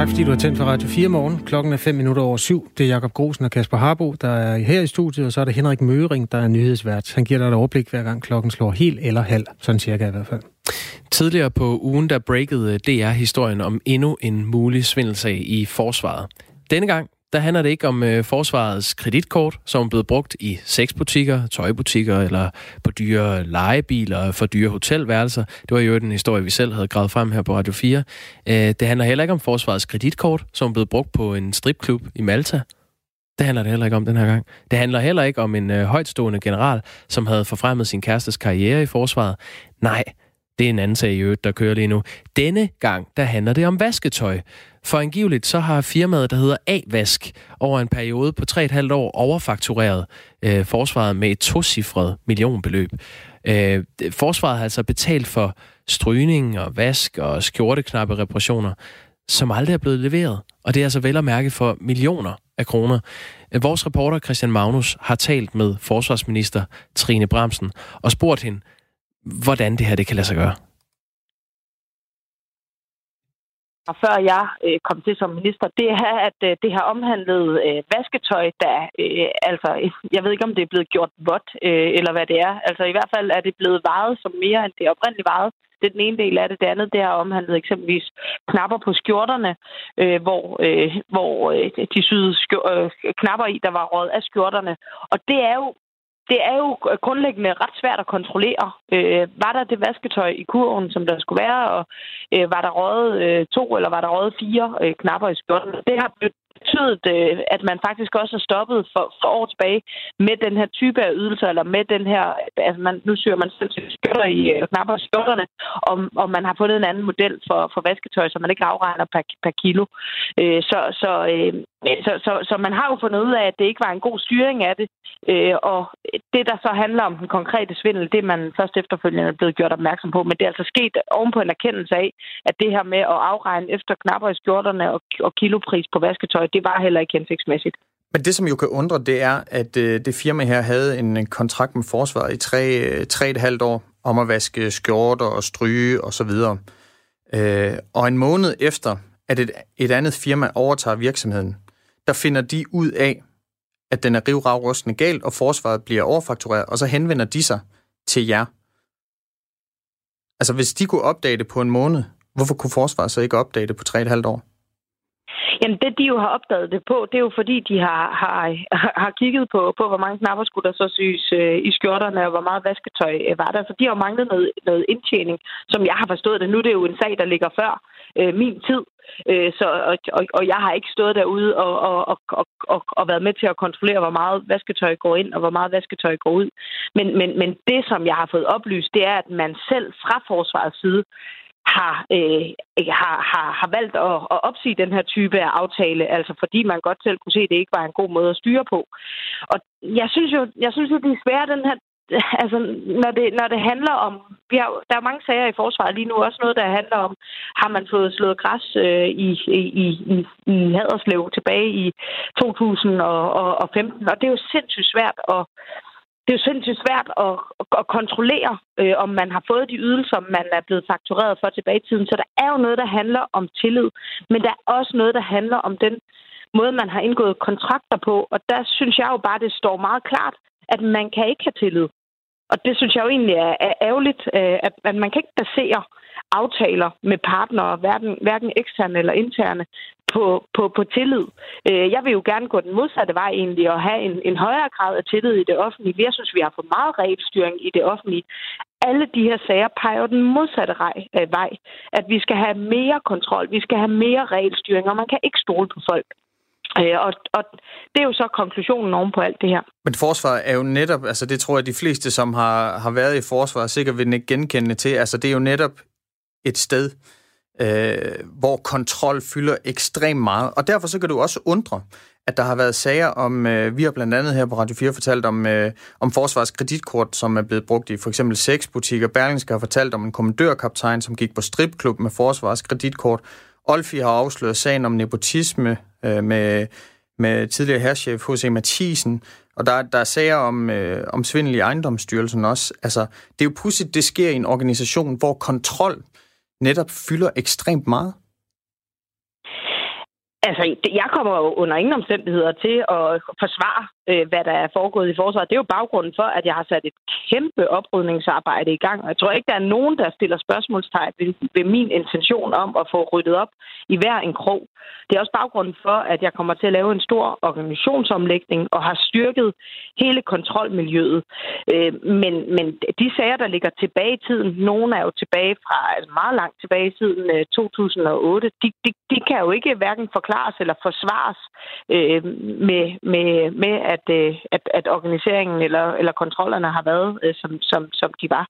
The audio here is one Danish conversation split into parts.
Tak fordi du har tændt for Radio 4 morgen. Klokken er 5 minutter over syv. Det er Jakob Grosen og Kasper Harbo, der er her i studiet, og så er det Henrik Møring, der er nyhedsvært. Han giver dig et overblik hver gang klokken slår helt eller halv, sådan cirka i hvert fald. Tidligere på ugen, der breakede eh, DR historien om endnu en mulig svindelsag i forsvaret. Denne gang, der handler det ikke om øh, forsvarets kreditkort, som er blevet brugt i sexbutikker, tøjbutikker eller på dyre legebiler for dyre hotelværelser. Det var jo den historie, vi selv havde gravet frem her på Radio 4. Øh, det handler heller ikke om forsvarets kreditkort, som er blevet brugt på en stripklub i Malta. Det handler det heller ikke om den her gang. Det handler heller ikke om en øh, højtstående general, som havde forfremmet sin kærestes karriere i forsvaret. Nej, det er en anden sag i øvrigt, der kører lige nu. Denne gang, der handler det om vasketøj. For angiveligt så har firmaet, der hedder A-Vask, over en periode på 3,5 år overfaktureret øh, forsvaret med et tocifret millionbeløb. Øh, forsvaret har altså betalt for strygning og vask og skjorteknappe reparationer, som aldrig er blevet leveret. Og det er altså vel at mærke for millioner af kroner. Øh, vores reporter Christian Magnus har talt med forsvarsminister Trine Bramsen og spurgt hende, hvordan det her det kan lade sig gøre. Og før jeg øh, kom til som minister, det er, at øh, det har omhandlet øh, vasketøj, der øh, altså, jeg ved ikke, om det er blevet gjort vådt, øh, eller hvad det er. Altså i hvert fald er det blevet varet som mere, end det oprindeligt varet. Det er den ene del af det. Det andet, det har omhandlet eksempelvis knapper på skjorterne, øh, hvor, øh, hvor øh, de syede skjor, øh, knapper i, der var råd af skjorterne. Og det er jo det er jo grundlæggende ret svært at kontrollere. Øh, var der det vasketøj i kurven, som der skulle være, og øh, var der røget øh, to, eller var der røget fire øh, knapper i skjorten? Det har betydet, øh, at man faktisk også har stoppet for, for år tilbage med den her type af ydelser, eller med den her, altså man, nu syr man selv skjorter i øh, knapper og skjorterne, og, og man har fundet en anden model for, for vasketøj, så man ikke afregner per, per kilo. Øh, så, så, øh, så, så, så man har jo fundet ud af, at det ikke var en god styring af det, øh, og det, der så handler om den konkrete svindel, det er man først efterfølgende er blevet gjort opmærksom på, men det er altså sket oven på en erkendelse af, at det her med at afregne efter knapper i skjorterne og, og kilopris på vasketøj, det var heller ikke hensigtsmæssigt. Men det, som jo kan undre, det er, at øh, det firma her havde en øh, kontrakt med forsvaret i tre, øh, tre et halvt år om at vaske skjorter og stryge og så videre. Øh, og en måned efter, at et, et andet firma overtager virksomheden, der finder de ud af, at den er rivravrustende galt, og forsvaret bliver overfaktureret, og så henvender de sig til jer. Altså, hvis de kunne opdage det på en måned, hvorfor kunne forsvaret så ikke opdage det på 3,5 år? Jamen, det de jo har opdaget det på, det er jo fordi, de har, har, har kigget på, på, hvor mange knapper skulle der så syes øh, i skjorterne, og hvor meget vasketøj øh, var der. Så de har jo manglet noget, noget indtjening, som jeg har forstået det. Nu det er jo en sag, der ligger før øh, min tid. Øh, så, og, og, og jeg har ikke stået derude og, og, og, og, og, og været med til at kontrollere, hvor meget vasketøj går ind, og hvor meget vasketøj går ud. Men, men, men det, som jeg har fået oplyst, det er, at man selv fra forsvarets side har, øh, har, har, har valgt at, at opsige den her type af aftale, altså fordi man godt selv kunne se, at det ikke var en god måde at styre på. Og jeg synes jo, jeg synes jo det er svært, den her altså, når det, når det handler om... Vi har, der er mange sager i forsvaret lige nu, også noget, der handler om, har man fået slået græs øh, i, i, i, i Haderslev tilbage i 2015, og det er jo sindssygt svært at, det er jo sindssygt svært at, at kontrollere, øh, om man har fået de ydelser, man er blevet faktureret for tilbage i tiden. Så der er jo noget, der handler om tillid, men der er også noget, der handler om den måde, man har indgået kontrakter på. Og der synes jeg jo bare, det står meget klart, at man kan ikke have tillid. Og det synes jeg jo egentlig er, er ærgerligt, øh, at, at man kan ikke basere aftaler med partnere, hverken, hverken eksterne eller interne, på, på, på tillid. Øh, jeg vil jo gerne gå den modsatte vej egentlig og have en, en højere grad af tillid i det offentlige. Jeg synes, vi har for meget regelstyring i det offentlige. Alle de her sager peger den modsatte øh, vej, at vi skal have mere kontrol, vi skal have mere regelstyring, og man kan ikke stole på folk. Øh, og, og det er jo så konklusionen oven på alt det her. Men forsvaret er jo netop, altså det tror jeg, de fleste, som har, har været i forsvaret, sikkert vil ikke genkende til. Altså det er jo netop et sted, øh, hvor kontrol fylder ekstremt meget. Og derfor så kan du også undre, at der har været sager om, øh, vi har blandt andet her på Radio 4 fortalt om, øh, om forsvars kreditkort, som er blevet brugt i for eksempel sexbutikker. Berlingske har fortalt om en kommandørkaptajn, som gik på stripklub med forsvars kreditkort. Olfi har afsløret sagen om nepotisme øh, med, med tidligere herrchef H.C. Mathisen, og der, der er sager om, øh, om svindel i ejendomsstyrelsen også. Altså, det er jo pudsigt, det sker i en organisation, hvor kontrol netop fylder ekstremt meget. Altså, jeg kommer jo under ingen omstændigheder til at forsvare, øh, hvad der er foregået i forsvaret. Det er jo baggrunden for, at jeg har sat et kæmpe oprydningsarbejde i gang. Og jeg tror ikke, der er nogen, der stiller spørgsmålstegn ved, ved min intention om at få ryddet op i hver en krog. Det er også baggrunden for, at jeg kommer til at lave en stor organisationsomlægning og har styrket hele kontrolmiljøet. Øh, men, men de sager, der ligger tilbage i tiden, nogle er jo tilbage fra altså meget langt tilbage i tiden øh, 2008, de, de, de kan jo ikke hverken forklare forklares eller forsvares øh, med, med, med at, øh, at, at organiseringen eller, eller kontrollerne har været, øh, som, som, som de var.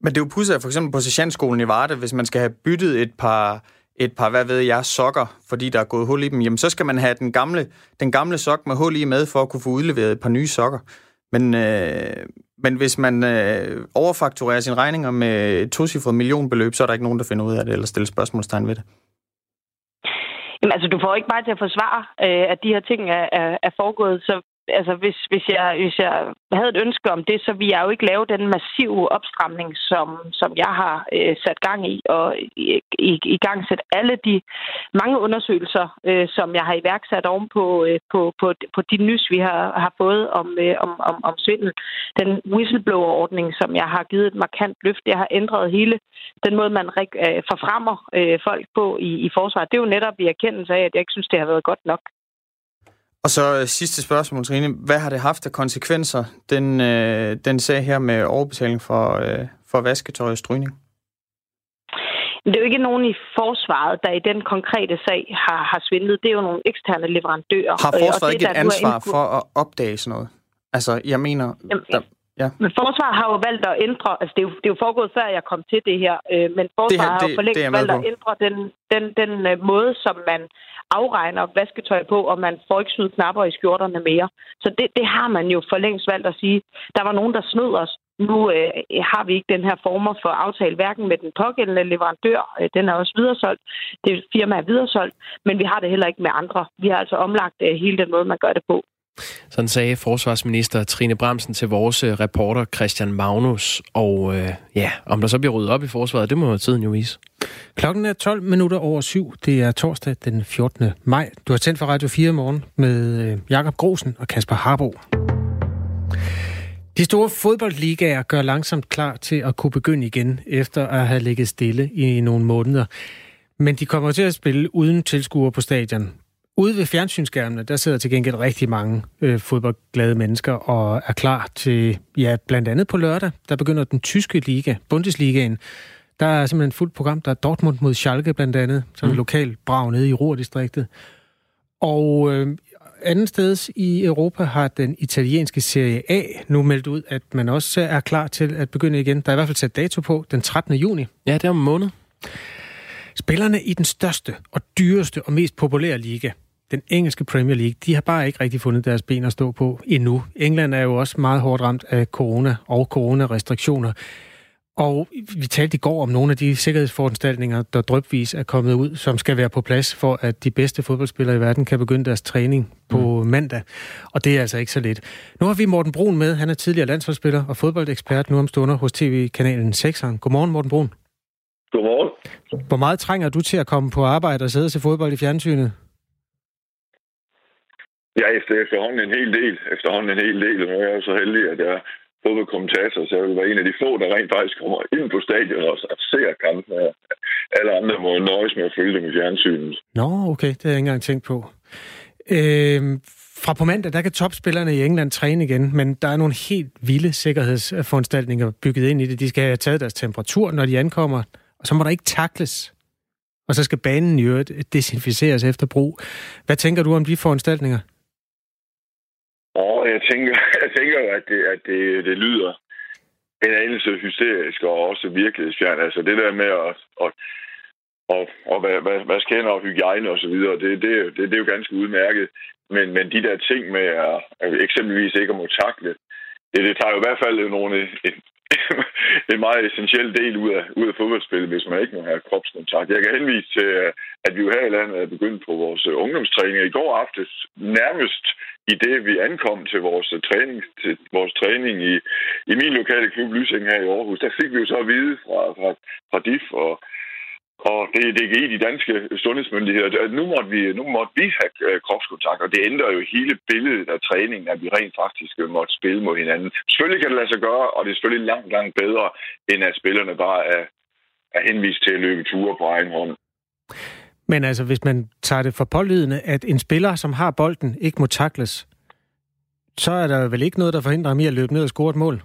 Men det er jo pudsigt, for eksempel på sergeantskolen i Varde, hvis man skal have byttet et par et par, hvad ved jeg, sokker, fordi der er gået hul i dem, jamen så skal man have den gamle, den gamle sok med hul i med, for at kunne få udleveret et par nye sokker. Men, øh, men hvis man øh, overfakturerer sine regninger med et tocifret millionbeløb, så er der ikke nogen, der finder ud af det, eller stiller spørgsmålstegn ved det. Jamen altså, du får ikke bare til at forsvare, øh, at de her ting er, er, er foregået. Så altså, hvis, hvis, jeg, hvis jeg havde et ønske om det, så ville jeg jo ikke lave den massive opstramning, som, som jeg har øh, sat gang i, og i, i, i gang sætte alle de mange undersøgelser, øh, som jeg har iværksat oven på, øh, på, på, på de nys, vi har, har fået om, øh, om, om, om svindel. Den whistleblower-ordning, som jeg har givet et markant løft, det har ændret hele den måde, man øh, forfremmer øh, folk på i, i forsvaret. Det er jo netop i erkendelse af, at jeg ikke synes, det har været godt nok. Og så øh, sidste spørgsmål, Trine. Hvad har det haft af konsekvenser, den, øh, den sag her med overbetaling for, øh, for vasketøj og strygning? Det er jo ikke nogen i forsvaret, der i den konkrete sag har, har svindlet. Det er jo nogle eksterne leverandører. Har forsvaret ikke et ansvar for at opdage sådan noget? Altså, jeg mener... Jamen, der, Ja. Men forsvaret har jo valgt at ændre, altså det er jo, det er jo foregået før jeg kom til det her, øh, men forsvaret det her, det, har jo for længst valgt at ændre den, den, den øh, måde, som man afregner vasketøj på, og man får ikke snyde knapper i skjorterne mere. Så det, det har man jo for længst valgt at sige. Der var nogen, der snød os. Nu øh, har vi ikke den her former for aftale, hverken med den pågældende leverandør, øh, den er også videresolgt, det firma er videresolgt, men vi har det heller ikke med andre. Vi har altså omlagt øh, hele den måde, man gør det på. Sådan sagde forsvarsminister Trine Bremsen til vores øh, reporter Christian Magnus. Og øh, ja, om der så bliver ryddet op i forsvaret, det må tiden jo vise. Klokken er 12 minutter over syv. Det er torsdag den 14. maj. Du har tændt for Radio 4 morgen med øh, Jakob Grosen og Kasper Harbo. De store fodboldligaer gør langsomt klar til at kunne begynde igen, efter at have ligget stille i nogle måneder. Men de kommer til at spille uden tilskuere på stadion. Ude ved fjernsynsskærmene, der sidder til gengæld rigtig mange øh, fodboldglade mennesker og er klar til, ja, blandt andet på lørdag, der begynder den tyske liga, Bundesligaen. Der er simpelthen et fuldt program, der er Dortmund mod Schalke blandt andet, som mm. lokal brag nede i Ruhrdistriktet. Og øh, anden sted i Europa har den italienske Serie A nu meldt ud, at man også er klar til at begynde igen. Der er i hvert fald sat dato på den 13. juni. Ja, det er om en måned. Spillerne i den største og dyreste og mest populære liga, den engelske Premier League, de har bare ikke rigtig fundet deres ben at stå på endnu. England er jo også meget hårdt ramt af corona og coronarestriktioner. Og vi talte i går om nogle af de sikkerhedsforanstaltninger, der drøbvis er kommet ud, som skal være på plads for, at de bedste fodboldspillere i verden kan begynde deres træning på mm. mandag. Og det er altså ikke så let. Nu har vi Morten Brun med. Han er tidligere landsholdsspiller og fodboldekspert nu om stunder hos tv-kanalen 6'eren. Godmorgen, Morten Brun. Godmorgen. Hvor meget trænger du til at komme på arbejde og sidde til fodbold i fjernsynet? Ja, efter, efterhånden en hel del. Efterhånden en hel del. Og nu er jeg så heldig, at jeg fodboldkommentator, så jeg vil være en af de få, der rent faktisk kommer ind på stadion og ser kampen. Alle andre må nøjes med at følge dem i fjernsynet. Nå, okay. Det har jeg ikke engang tænkt på. Øh, fra på mandag, der kan topspillerne i England træne igen, men der er nogle helt vilde sikkerhedsforanstaltninger bygget ind i det. De skal have taget deres temperatur, når de ankommer, og så må der ikke takles. Og så skal banen i øvrigt desinficeres efter brug. Hvad tænker du om de foranstaltninger? Og jeg tænker, jeg tænker at, det, at det, det lyder en anelse hysterisk og også virkelighedsfjern. Altså det der med at, at og, og hvad, hvad, hvad skal og hygiejne og så videre, det, det, det, det er jo ganske udmærket. Men, men de der ting med at, at eksempelvis ikke at må takle, det, det tager jo i hvert fald nogle, en, en meget essentiel del ud af, ud af fodboldspillet, hvis man ikke må have kropskontakt. Jeg kan henvise til, øh, at vi jo her i landet er begyndt på vores øh, ungdomstræning. I går aftes nærmest i det, vi ankom til vores øh, træning, til vores træning i, i min lokale klub Lysing her i Aarhus, der fik vi jo så at vide fra, fra, fra DIF og og det, det givet de danske sundhedsmyndigheder. Nu måtte vi, nu måtte vi have øh, kropskontakt, og det ændrer jo hele billedet af træningen, at vi rent faktisk øh, måtte spille mod hinanden. Selvfølgelig kan det lade sig gøre, og det er selvfølgelig langt, langt bedre, end at spillerne bare er, er henvist til at løbe ture på egen hånd. Men altså, hvis man tager det for pålydende, at en spiller, som har bolden, ikke må takles, så er der vel ikke noget, der forhindrer ham i at løbe ned og score et mål?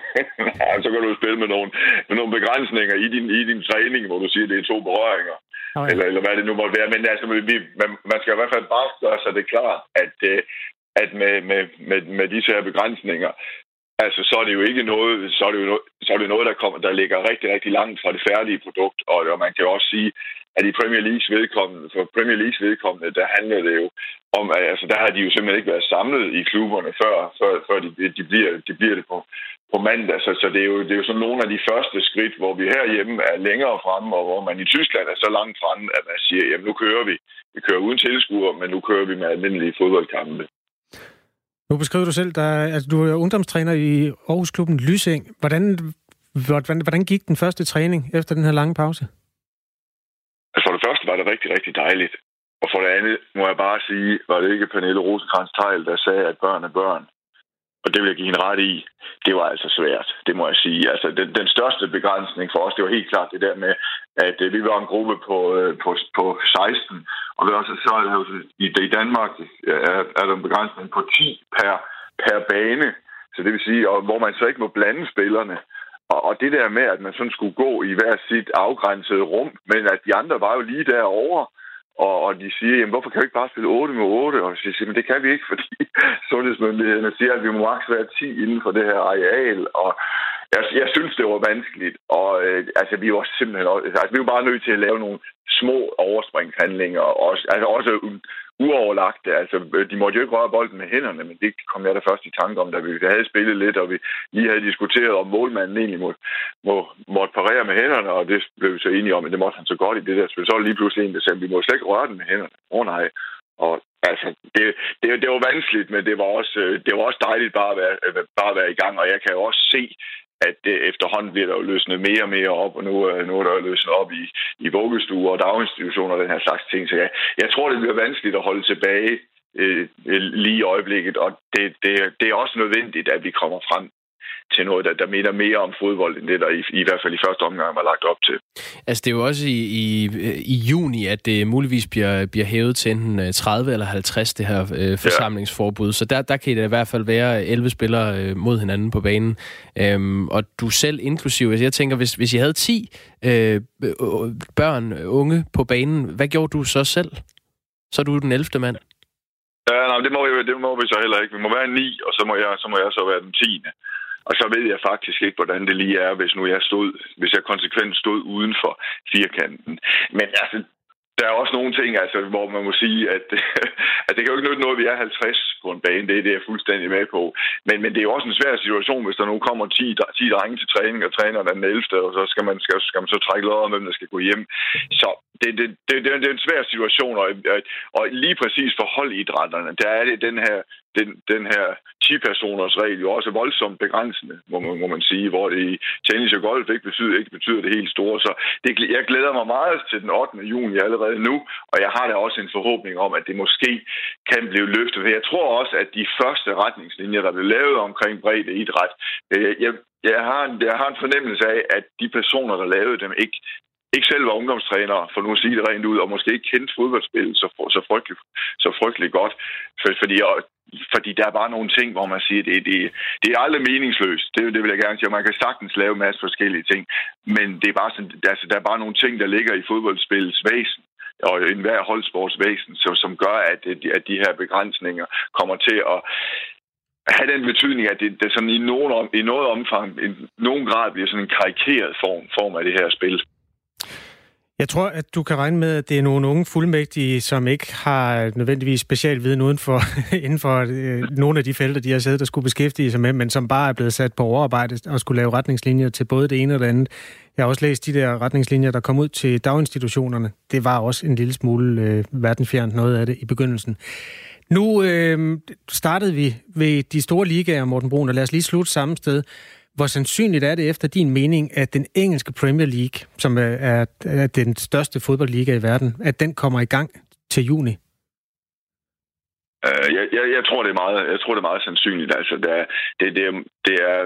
Nej, så kan du spille med nogle, med nogle begrænsninger i din, i din træning, hvor du siger, at det er to berøringer. Okay. Eller, eller hvad det nu måtte være. Men altså, vi, man, man skal i hvert fald bare gøre sig det klart, at, øh, at med, med, med, med disse her begrænsninger, altså, så er det jo ikke noget, så er det jo noget, så er det noget der, kommer, der ligger rigtig, rigtig langt fra det færdige produkt. Og, og man kan jo også sige, at i Premier Leagues vedkommende, for Premier Leagues vedkommende, der handler det jo om, at altså, der har de jo simpelthen ikke været samlet i klubberne, før, før, før de, de, bliver, de bliver det på, på mandag. Så, så det, er jo, det er jo sådan nogle af de første skridt, hvor vi herhjemme er længere fremme, og hvor man i Tyskland er så langt fremme, at man siger, jamen nu kører vi. Vi kører uden tilskuere, men nu kører vi med almindelige fodboldkampe. Nu beskriver du selv, der, altså, du er ungdomstræner i Aarhusklubben Lysing. Hvordan, hvordan, hvordan gik den første træning efter den her lange pause? Altså for det første var det rigtig, rigtig dejligt. Og for det andet må jeg bare sige, var det ikke Pernille rosenkrantz teil der sagde, at børn er børn. Og det vil jeg give hende ret i. Det var altså svært, det må jeg sige. Altså, den, den største begrænsning for os, det var helt klart det der med, at øh, vi var en gruppe på, øh, på, på 16, og vi også, så er i, i Danmark øh, er, er der en begrænsning på 10 per, per bane. Så det vil sige, og, hvor man så ikke må blande spillerne. Og, og det der med, at man sådan skulle gå i hver sit afgrænsede rum, men at de andre var jo lige derovre, og, og de siger, jamen hvorfor kan vi ikke bare spille 8 med 8? Og så siger men det kan vi ikke, fordi sundhedsmyndighederne siger, at vi må maks være 10 inden for det her areal. Og jeg, jeg synes, det var vanskeligt. Og øh, altså, vi var simpelthen altså, vi var bare nødt til at lave nogle små overspringshandlinger. Også, altså også uoverlagt. Altså, øh, de måtte jo ikke røre bolden med hænderne, men det kom jeg da først i tanke om, da vi havde spillet lidt, og vi lige havde diskuteret, om målmanden egentlig må, må, måtte parere med hænderne, og det blev vi så enige om, at det måtte han så godt i det der spil. Så var lige pludselig en, der sagde, at vi må slet ikke røre den med hænderne. Åh oh, nej. Og altså, det, det, det var vanskeligt, men det var også, øh, det var også dejligt bare at, være, bare at være i gang, og jeg kan jo også se, at det efterhånden bliver der jo løsnet mere og mere op, og nu, øh, nu er der jo løsnet op i, i vuggestuer og daginstitutioner og den her slags ting. Så jeg, jeg tror, det bliver vanskeligt at holde tilbage øh, øh lige i øjeblikket, og det, det, det er også nødvendigt, at vi kommer frem til noget, der, der minder mere om fodbold, end det, der i, i hvert fald i første omgang var lagt op til. Altså, det er jo også i, i, i juni, at det muligvis bliver, bliver hævet til enten 30 øh, eller 50, det her øh, forsamlingsforbud. Ja. Så der, der kan det i hvert fald være 11 spillere øh, mod hinanden på banen. Øhm, og du selv inklusiv. Altså, jeg tænker, hvis, hvis I havde 10 øh, børn, unge på banen, hvad gjorde du så selv? Så er du den 11. mand. Ja, nej, det må, vi, det må vi så heller ikke. Vi må være ni, og så må jeg så, må jeg så være den tiende. Og så ved jeg faktisk ikke, hvordan det lige er, hvis nu jeg stod, hvis jeg konsekvent stod uden for firkanten. Men altså, der er også nogle ting, altså, hvor man må sige, at, at det kan jo ikke nytte noget, at vi er 50 på en bane. Det, det er jeg fuldstændig med på. Men, men det er jo også en svær situation, hvis der nu kommer 10, 10 drenge til træning, og træner den 11. Og så skal man, skal, skal man så trække lod om, hvem der skal gå hjem. Så det, det, det, det, det er en svær situation, og, og lige præcis for holdidrætterne, der er det den her den, den her 10-personers regel jo også voldsomt begrænsende, må man, må man sige, hvor det i tennis og golf ikke betyder, ikke betyder det helt store. Så det, jeg glæder mig meget til den 8. juni allerede nu, og jeg har da også en forhåbning om, at det måske kan blive løftet. Jeg tror også, at de første retningslinjer, der blev lavet omkring bredde idræt, jeg, jeg, jeg, har en, jeg har en fornemmelse af, at de personer, der lavede dem, ikke ikke selv var ungdomstræner, for nu at sige det rent ud, og måske ikke kendte fodboldspillet så, så, frygtelig, så frygtelig godt. For, fordi, fordi der er bare nogle ting, hvor man siger, det, det, det er aldrig meningsløst. Det, det vil jeg gerne sige. Man kan sagtens lave en masse forskellige ting, men det er bare sådan, altså, der er bare nogle ting, der ligger i fodboldspillets væsen og enhver holdsportsvæsen, som, som gør, at, at de her begrænsninger kommer til at have den betydning, at det, det sådan i, nogen, i noget omfang, i nogen grad bliver sådan en karikeret form, form af det her spil. Jeg tror, at du kan regne med, at det er nogle unge fuldmægtige, som ikke har nødvendigvis specialviden uden for, inden for øh, nogle af de felter, de har siddet og skulle beskæftige sig med, men som bare er blevet sat på overarbejde og skulle lave retningslinjer til både det ene og det andet. Jeg har også læst de der retningslinjer, der kom ud til daginstitutionerne. Det var også en lille smule øh, verdenfjernt noget af det i begyndelsen. Nu øh, startede vi ved de store ligaer, Morten Brun, og lad os lige slutte samme sted. Hvor sandsynligt er det efter din mening, at den engelske Premier League, som er, er den største fodboldliga i verden, at den kommer i gang til juni? Uh, jeg, jeg, jeg tror det er meget jeg tror det er meget sandsynligt altså det er, det, det, er, det er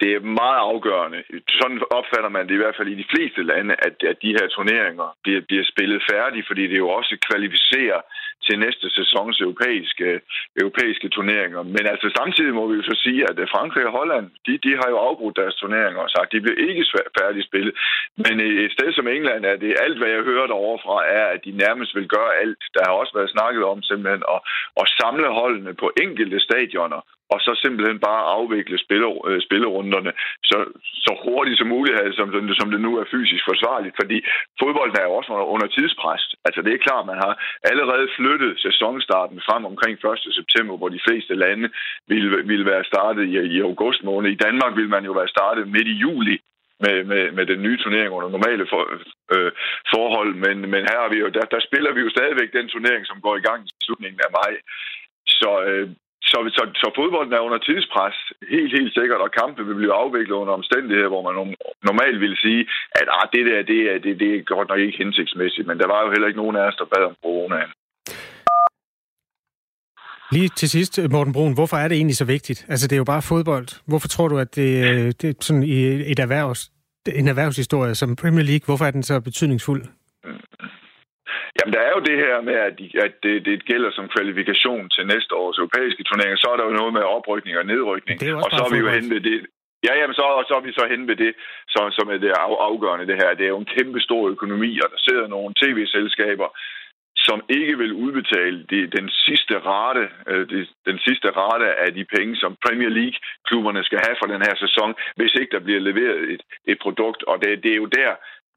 det er meget afgørende. Sådan opfatter man det i hvert fald i de fleste lande, at, at de her turneringer bliver, bliver spillet færdige, fordi det jo også kvalificerer til næste sæsons europæiske, europæiske turneringer. Men altså samtidig må vi jo så sige, at øh, Frankrig og Holland, de, de har jo afbrudt deres turneringer og sagt, at de bliver ikke færdige spillet. Men øh, et sted som England er det alt, hvad jeg hører derovre fra, er, at de nærmest vil gøre alt. Der har også været snakket om simpelthen at, at samle holdene på enkelte stadioner og så simpelthen bare afvikle øh, spillerunderne så, så hurtigt som muligt, altså, som, som det nu er fysisk forsvarligt, fordi fodbolden er jo også under, under tidspres. Altså det er klart, man har allerede flyttet sæsonstarten frem omkring 1. september, hvor de fleste lande ville, ville være startet i, i august måned. I Danmark ville man jo være startet midt i juli, med, med, med den nye turnering under normale for, øh, forhold, men, men her er vi jo, der, der spiller vi jo stadigvæk den turnering, som går i gang i slutningen af maj. Så, øh, så, så, så fodbolden er under tidspres, helt, helt sikkert, og kampe vil blive afviklet under omstændigheder, hvor man normalt ville sige, at ah, det der, det er, det, det er godt nok ikke hensigtsmæssigt, men der var jo heller ikke nogen af os, der bad om coronaen. Lige til sidst, Morten Brun, hvorfor er det egentlig så vigtigt? Altså, det er jo bare fodbold. Hvorfor tror du, at det, det er sådan et erhvervs, en erhvervshistorie som Premier League, hvorfor er den så betydningsfuld? Jamen, der er jo det her med, at, de, at det, det gælder som kvalifikation til næste års europæiske turneringer. Så er der jo noget med oprykning og nedrykning. Det er og så er vi jo hen ved det. Ja, jamen, så, så er vi så hen ved det, som, som er det afgørende det her. Det er jo en kæmpe stor økonomi, og der sidder nogle tv-selskaber, som ikke vil udbetale de, den sidste rate, øh, de, den sidste rate af de penge, som Premier League-klubberne skal have for den her sæson, hvis ikke der bliver leveret et, et produkt. Og det, det er jo der,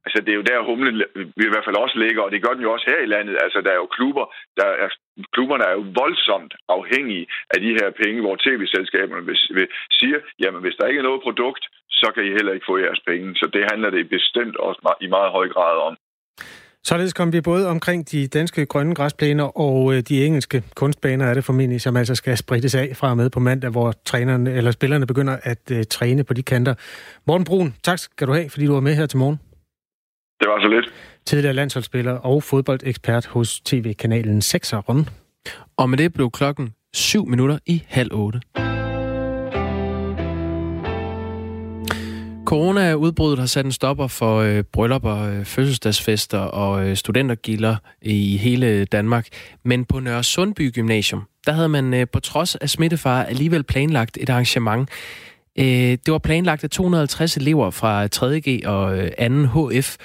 Altså, det er jo der, humlen vi i hvert fald også ligger, og det gør den jo også her i landet. Altså, der er jo klubber, der er, klubberne er jo voldsomt afhængige af de her penge, hvor tv-selskaberne vil, vil, siger, jamen, hvis der ikke er noget produkt, så kan I heller ikke få jeres penge. Så det handler det bestemt også i meget høj grad om. Således kom vi både omkring de danske grønne græsplæner og øh, de engelske kunstbaner er det formentlig, som altså skal sprittes af fra og med på mandag, hvor trænerne eller spillerne begynder at uh, træne på de kanter. Morten Brun, tak skal du have, fordi du var med her til morgen. Det var så lidt. Tidligere landsholdsspiller og fodboldekspert hos tv-kanalen 6'eren. Og med det blev klokken 7 minutter i halv 8. Corona-udbruddet har sat en stopper for øh, bryllupper, øh, fødselsdagsfester og øh, studentergilder i hele Danmark. Men på Nørre Sundby Gymnasium, der havde man øh, på trods af smittefare alligevel planlagt et arrangement. Øh, det var planlagt, at 250 elever fra 3.G og øh, 2. HF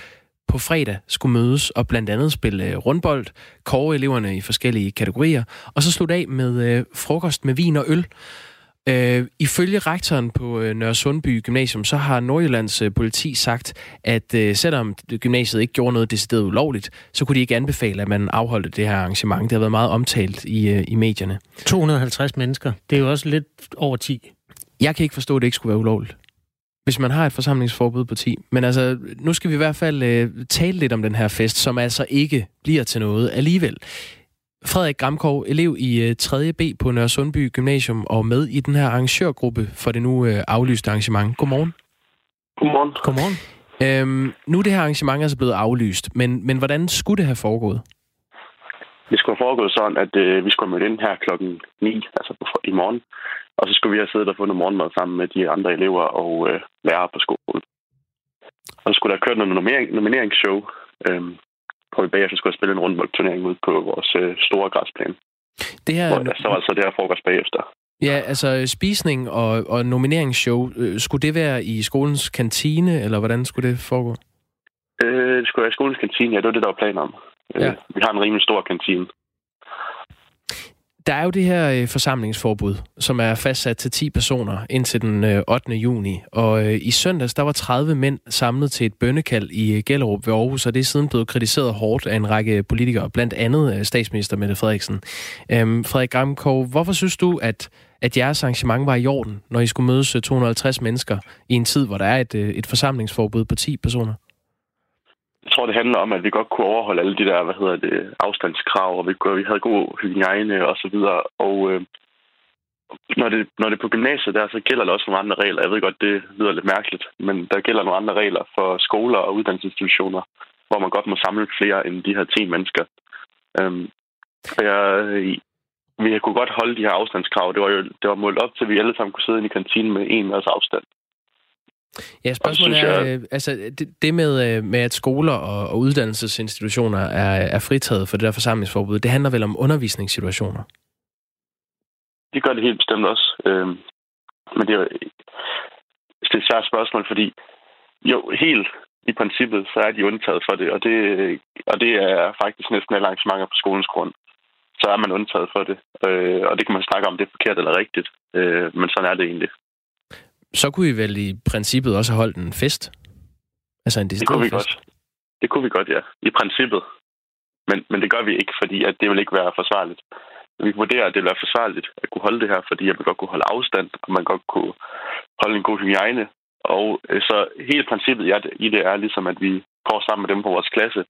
på fredag skulle mødes og blandt andet spille øh, rundbold, kåre eleverne i forskellige kategorier, og så slutte af med øh, frokost med vin og øl. Øh, ifølge rektoren på øh, Nørre Sundby Gymnasium, så har Nordjyllands øh, politi sagt, at øh, selvom gymnasiet ikke gjorde noget decideret ulovligt, så kunne de ikke anbefale, at man afholdte det her arrangement. Det har været meget omtalt i, øh, i medierne. 250 mennesker. Det er jo også lidt over 10. Jeg kan ikke forstå, at det ikke skulle være ulovligt hvis man har et forsamlingsforbud på 10. Men altså, nu skal vi i hvert fald øh, tale lidt om den her fest, som altså ikke bliver til noget alligevel. Frederik Gramkov, elev i øh, 3. B på Nørre Sundby Gymnasium, og med i den her arrangørgruppe for det nu øh, aflyste arrangement. Godmorgen. Godmorgen. Godmorgen. Øhm, nu er det her arrangement altså blevet aflyst, men, men hvordan skulle det have foregået? Det skulle have foregået sådan, at øh, vi skulle møde ind her klokken 9, altså på, i morgen. Og så skulle vi have siddet og fundet morgenmad sammen med de andre elever og øh, lærere på skolen. Og så skulle der køre noget nominering, nomineringsshow, øh, hvor vi bagefter skulle spille en rundboldturnering ud på vores øh, store græsplan. Det her... Hvor, så var altså det her frokost bagefter. Ja, altså spisning og, og nomineringsshow, øh, skulle det være i skolens kantine, eller hvordan skulle det foregå? Øh, det skulle være i skolens kantine, ja, det var det, der var planer om. Øh, ja. Øh, vi har en rimelig stor kantine. Der er jo det her øh, forsamlingsforbud, som er fastsat til 10 personer indtil den øh, 8. juni. Og øh, i søndags, der var 30 mænd samlet til et bønnekald i øh, Gellerup ved Aarhus, og det er siden blevet kritiseret hårdt af en række politikere, blandt andet øh, statsminister Mette Frederiksen. Øhm, Frederik Gramkov, hvorfor synes du, at, at jeres arrangement var i orden, når I skulle mødes 250 øh, mennesker i en tid, hvor der er et, øh, et forsamlingsforbud på 10 personer? Jeg tror, det handler om, at vi godt kunne overholde alle de der, hvad hedder det, afstandskrav, og vi, vi havde god hygiejne og så videre. Og, øh, når det, når det er på gymnasiet der, så gælder der også nogle andre regler. Jeg ved godt, det lyder lidt mærkeligt, men der gælder nogle andre regler for skoler og uddannelsesinstitutioner, hvor man godt må samle flere end de her 10 mennesker. Øhm, jeg, øh, vi kunne godt holde de her afstandskrav. Det var jo det var målt op til, at vi alle sammen kunne sidde i kantinen med en meters afstand. Ja, spørgsmålet er, jeg... Øh, altså det, det med, øh, med, at skoler og, og uddannelsesinstitutioner er, er fritaget for det der forsamlingsforbud, det handler vel om undervisningssituationer? Det gør det helt bestemt også. Øhm, men det er, det er et svært spørgsmål, fordi jo, helt i princippet, så er de undtaget for det, og det, og det er faktisk næsten alle arrangementer på skolens grund. Så er man undtaget for det, øh, og det kan man snakke om, det er forkert eller rigtigt, øh, men sådan er det egentlig. Så kunne I vel i princippet også have holdt en fest? Altså en det kunne vi fest. godt. Det kunne vi godt, ja. I princippet. Men, men det gør vi ikke, fordi at det vil ikke være forsvarligt. Vi vurderer, at det vil være forsvarligt at kunne holde det her, fordi at man godt kunne holde afstand, og man godt kunne holde en god hygiejne. Og øh, så hele princippet i det er ligesom, at vi går sammen med dem på vores klasse.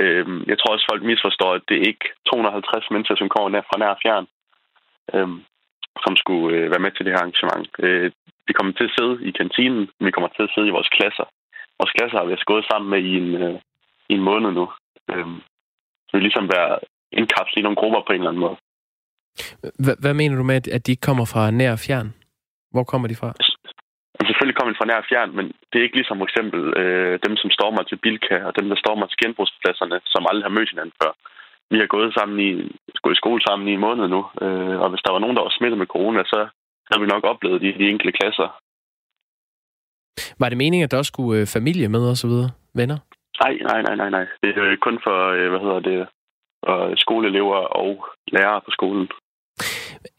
Øhm, jeg tror også, folk misforstår, at det er ikke 250 mennesker, som kommer fra nær fjern, øhm, som skulle øh, være med til det her arrangement. Øh, vi kommer til at sidde i kantinen, vi kommer til at sidde i vores klasser. Vores klasser har vi gået sammen med i en, i en måned nu. Øhm, så vi ligesom være indkapslet i nogle grupper på en eller anden måde. Hvad mener du med, at de ikke kommer fra nær fjern? Hvor kommer de fra? Selvfølgelig kommer de fra nær fjern, men det er ikke ligesom for eksempel øh, dem, som stormer til Bilka, og dem, der stormer til genbrugspladserne, som aldrig har mødt hinanden før. Vi har gået sammen i, gået i skole sammen i en måned nu, øh, og hvis der var nogen, der var smittet med corona, så havde vi nok oplevet de, de enkelte klasser. Var det meningen, at der også skulle øh, familie med og så videre? Venner? Nej, nej, nej, nej, nej. Det er kun for, øh, hvad hedder det, og skoleelever og lærere på skolen.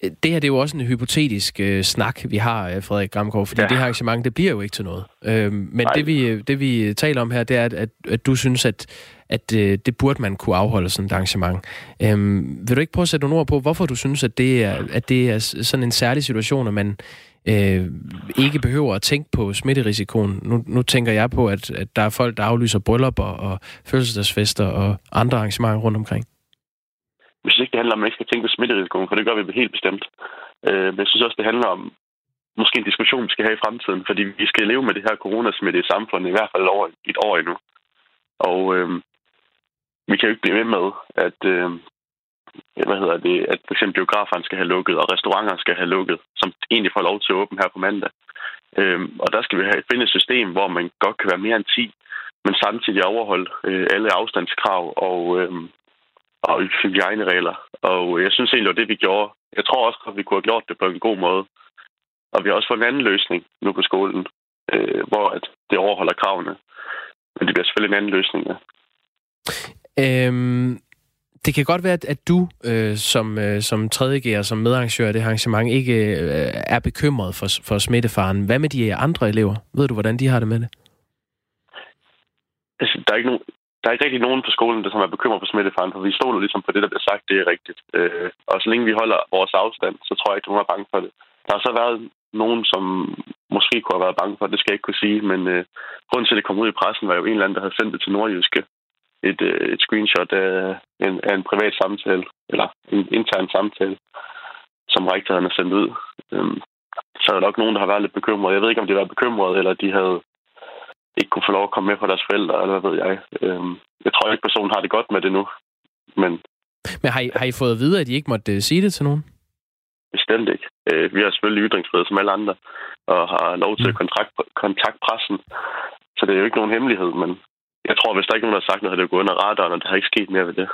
Det her det er jo også en hypotetisk øh, snak, vi har, øh, Frederik Gramgaard, fordi ja. det her arrangement, det bliver jo ikke til noget. Øh, men det vi, det vi taler om her, det er, at, at du synes, at, at øh, det burde man kunne afholde sådan et arrangement. Øhm, vil du ikke prøve at sætte nogle ord på, hvorfor du synes, at det er, at det er sådan en særlig situation, at man øh, ikke behøver at tænke på smitterisikoen? Nu, nu tænker jeg på, at, at der er folk, der aflyser bryllupper og fødselsdagsfester og andre arrangementer rundt omkring synes ikke, det handler om, at man ikke skal tænke på smitterisikoen, for det gør vi helt bestemt. Øh, men jeg synes også, det handler om måske en diskussion, vi skal have i fremtiden, fordi vi skal leve med det her coronasmitte i samfundet i hvert fald over et år endnu. Og øh, vi kan jo ikke blive ved med, at, øh, hvad hedder det, at for eksempel biograferne skal have lukket, og restauranter skal have lukket, som egentlig får lov til at åbne her på mandag. Øh, og der skal vi have, finde et system, hvor man godt kan være mere end 10, men samtidig overholde øh, alle afstandskrav og, øh, og hygiejneregler. Og jeg synes egentlig, det var det, vi gjorde. Jeg tror også, at vi kunne have gjort det på en god måde. Og vi har også fået en anden løsning nu på skolen, øh, hvor at det overholder kravene. Men det bliver selvfølgelig en anden løsning, ja. Øhm, det kan godt være, at du øh, som, øh, som 3.G'er, som medarrangør af det arrangement, ikke øh, er bekymret for, for smittefaren. Hvad med de andre elever? Ved du, hvordan de har det med det? Altså, der er ikke nogen, der er ikke rigtig nogen på skolen, der som er bekymret for smittefaren, for vi stoler ligesom på det, der bliver sagt, det er rigtigt. Øh, og så længe vi holder vores afstand, så tror jeg ikke, at nogen er bange for det. Der har så været nogen, som måske kunne have været bange for det, det skal jeg ikke kunne sige, men øh, grunden til, at det kom ud i pressen, var jo en eller anden, der havde sendt det til Nordjyske. Et, øh, et screenshot af en, af en privat samtale, eller en intern samtale, som rektoren har sendt ud. Øh, så er der nok nogen, der har været lidt bekymret. Jeg ved ikke, om de var bekymrede, eller de havde ikke kunne få lov at komme med fra deres forældre, eller hvad ved jeg. Øhm, jeg tror ikke, personen har det godt med det nu. Men, men har, I, har I fået at vide, at I ikke måtte uh, sige det til nogen? Bestemt ikke. Øh, vi har selvfølgelig ytringsfrihed som alle andre, og har lov til at mm. kontrakt, kontakte pressen. Så det er jo ikke nogen hemmelighed, men jeg tror, hvis der ikke nogen, havde sagt noget, havde det gået under radaren, og der har ikke sket mere ved det.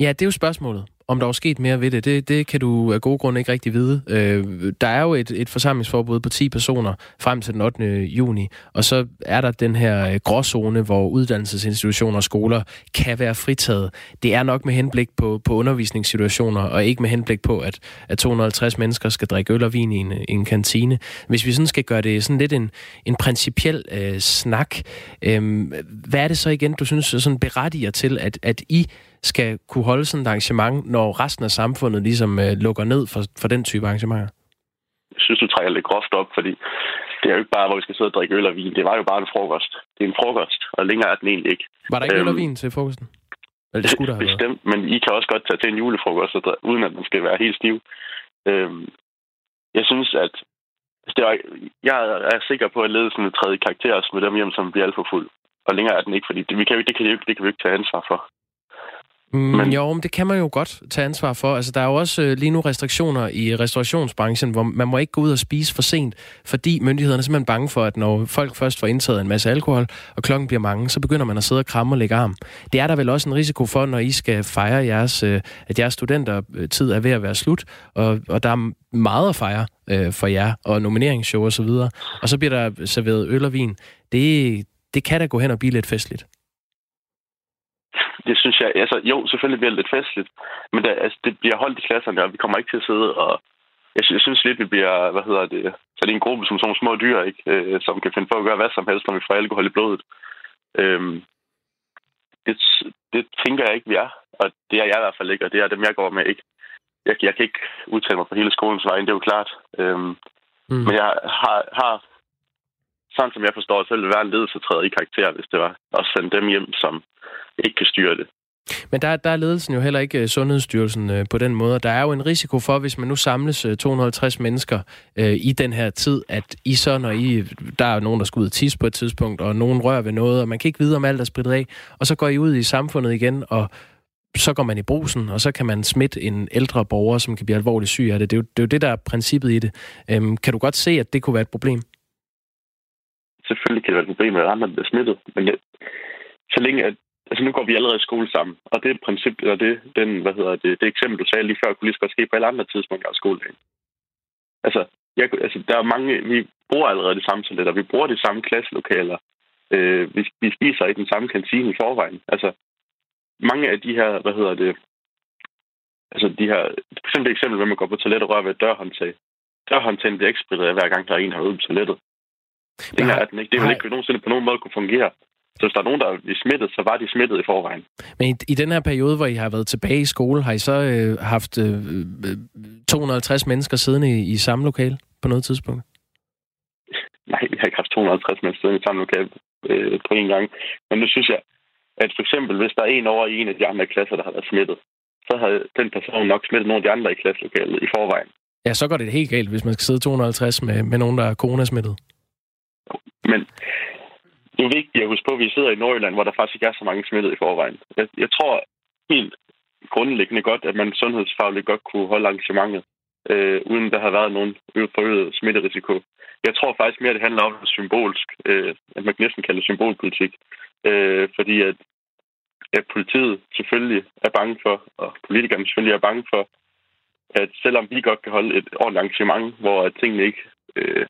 Ja, det er jo spørgsmålet om der er sket mere ved det, det, det kan du af gode grunde ikke rigtig vide. Øh, der er jo et, et forsamlingsforbud på 10 personer frem til den 8. juni, og så er der den her øh, gråzone, hvor uddannelsesinstitutioner og skoler kan være fritaget. Det er nok med henblik på, på undervisningssituationer, og ikke med henblik på, at, at 250 mennesker skal drikke øl og vin i en, i en kantine. Hvis vi sådan skal gøre det sådan lidt en, en principiel øh, snak, øh, hvad er det så igen, du synes sådan berettiger til, at, at I skal kunne holde sådan et arrangement, når resten af samfundet ligesom øh, lukker ned for, for den type arrangementer? Jeg synes, du trækker lidt groft op, fordi det er jo ikke bare, hvor vi skal sidde og drikke øl og vin. Det var jo bare en frokost. Det er en frokost, og længere er den egentlig ikke. Var der ikke øl og øhm, vin til frokosten? Eller det skulle der have Bestemt, men I kan også godt tage til en julefrokost, uden at man skal være helt stiv. Øhm, jeg synes, at det var, jeg er sikker på, at ledelsen vil træde i karakter med dem hjem, som bliver alt for fuld. Og længere er den ikke, fordi det, vi kan, det, kan, det, kan, det kan vi ikke tage ansvar for. Mm, men... Jo, men det kan man jo godt tage ansvar for. Altså, der er jo også øh, lige nu restriktioner i restaurationsbranchen, hvor man må ikke gå ud og spise for sent, fordi myndighederne er simpelthen bange for, at når folk først får indtaget en masse alkohol, og klokken bliver mange, så begynder man at sidde og kramme og lægge arm. Det er der vel også en risiko for, når I skal fejre jeres, øh, at jeres studentertid er ved at være slut, og, og der er meget at fejre øh, for jer, og nomineringsshow og så videre. Og så bliver der serveret øl og vin. Det, det kan da gå hen og blive lidt festligt det synes jeg, altså jo, selvfølgelig bliver det lidt festligt, men det, altså, det bliver holdt i klasserne, og vi kommer ikke til at sidde og... Jeg synes, jeg synes lidt, vi bliver, hvad hedder det, så det er en gruppe som sådan små dyr, ikke? Øh, som kan finde på at gøre hvad som helst, når vi får alkohol i blodet. Øhm, det, det tænker jeg ikke, vi er, og det er jeg i hvert fald ikke, og det er dem, jeg går med ikke. Jeg, jeg kan ikke udtale mig på hele skolens vej, det er jo klart. Øhm, mm. Men jeg har, har sådan som jeg forstår, så ville det være en ledelse træde i karakter, hvis det var. Og sende dem hjem, som ikke kan styre det. Men der, der er ledelsen jo heller ikke øh, Sundhedsstyrelsen øh, på den måde. Der er jo en risiko for, hvis man nu samles øh, 250 mennesker øh, i den her tid, at I så, når I, der er nogen, der skal ud og tisse på et tidspunkt, og nogen rører ved noget, og man kan ikke vide, om alt er spredt af, og så går I ud i samfundet igen, og så går man i brusen, og så kan man smitte en ældre borger, som kan blive alvorligt syg af det. Det er jo det, er jo det der er princippet i det. Øhm, kan du godt se, at det kunne være et problem? Selvfølgelig kan det være et problem, at andre bliver smittet, men jeg, så længe at Altså, nu går vi allerede i skole sammen, og det princip, og det, den, hvad hedder det, det eksempel, du sagde lige før, kunne lige så godt ske på alle andre tidspunkter af skoledagen. Altså, jeg, altså, der er mange, vi bruger allerede det samme toiletter, vi bruger de samme klasselokaler, øh, vi, vi spiser i den samme kantine i forvejen. Altså, mange af de her, hvad hedder det, altså de her, for eksempel et eksempel, hvor man går på toilettet og rører ved et dørhåndtag. Dørhåndtagen bliver ikke spritet af, hver gang der er en, der er ude på toilettet. Det her er den ikke. Det vil ikke nogensinde på nogen måde kunne fungere. Så hvis der er nogen, der er smittet, så var de smittet i forvejen. Men i, i den her periode, hvor I har været tilbage i skole, har I så øh, haft øh, 250 mennesker siddende i, i samme lokale på noget tidspunkt? Nej, vi har ikke haft 250 mennesker siddende i samme lokale øh, på en gang. Men nu synes jeg, at for eksempel, hvis der er en over i en af de andre klasser, der har været smittet, så har den person nok smittet nogle af de andre i klasselokalet i forvejen. Ja, så går det helt galt, hvis man skal sidde 250 med, med nogen, der er coronasmittet. Men det er vigtigt at huske på, at vi sidder i Nordjylland, hvor der faktisk ikke er så mange smittede i forvejen. Jeg, jeg tror helt grundlæggende godt, at man sundhedsfagligt godt kunne holde arrangementet, øh, uden der har været nogen forøget smitterisiko. Jeg tror faktisk mere, at det handler om symbolsk, øh, at man kan næsten kalde det symbolpolitik. Øh, fordi at, at politiet selvfølgelig er bange for, og politikerne selvfølgelig er bange for, at selvom vi godt kan holde et ordentligt arrangement, hvor tingene ikke øh,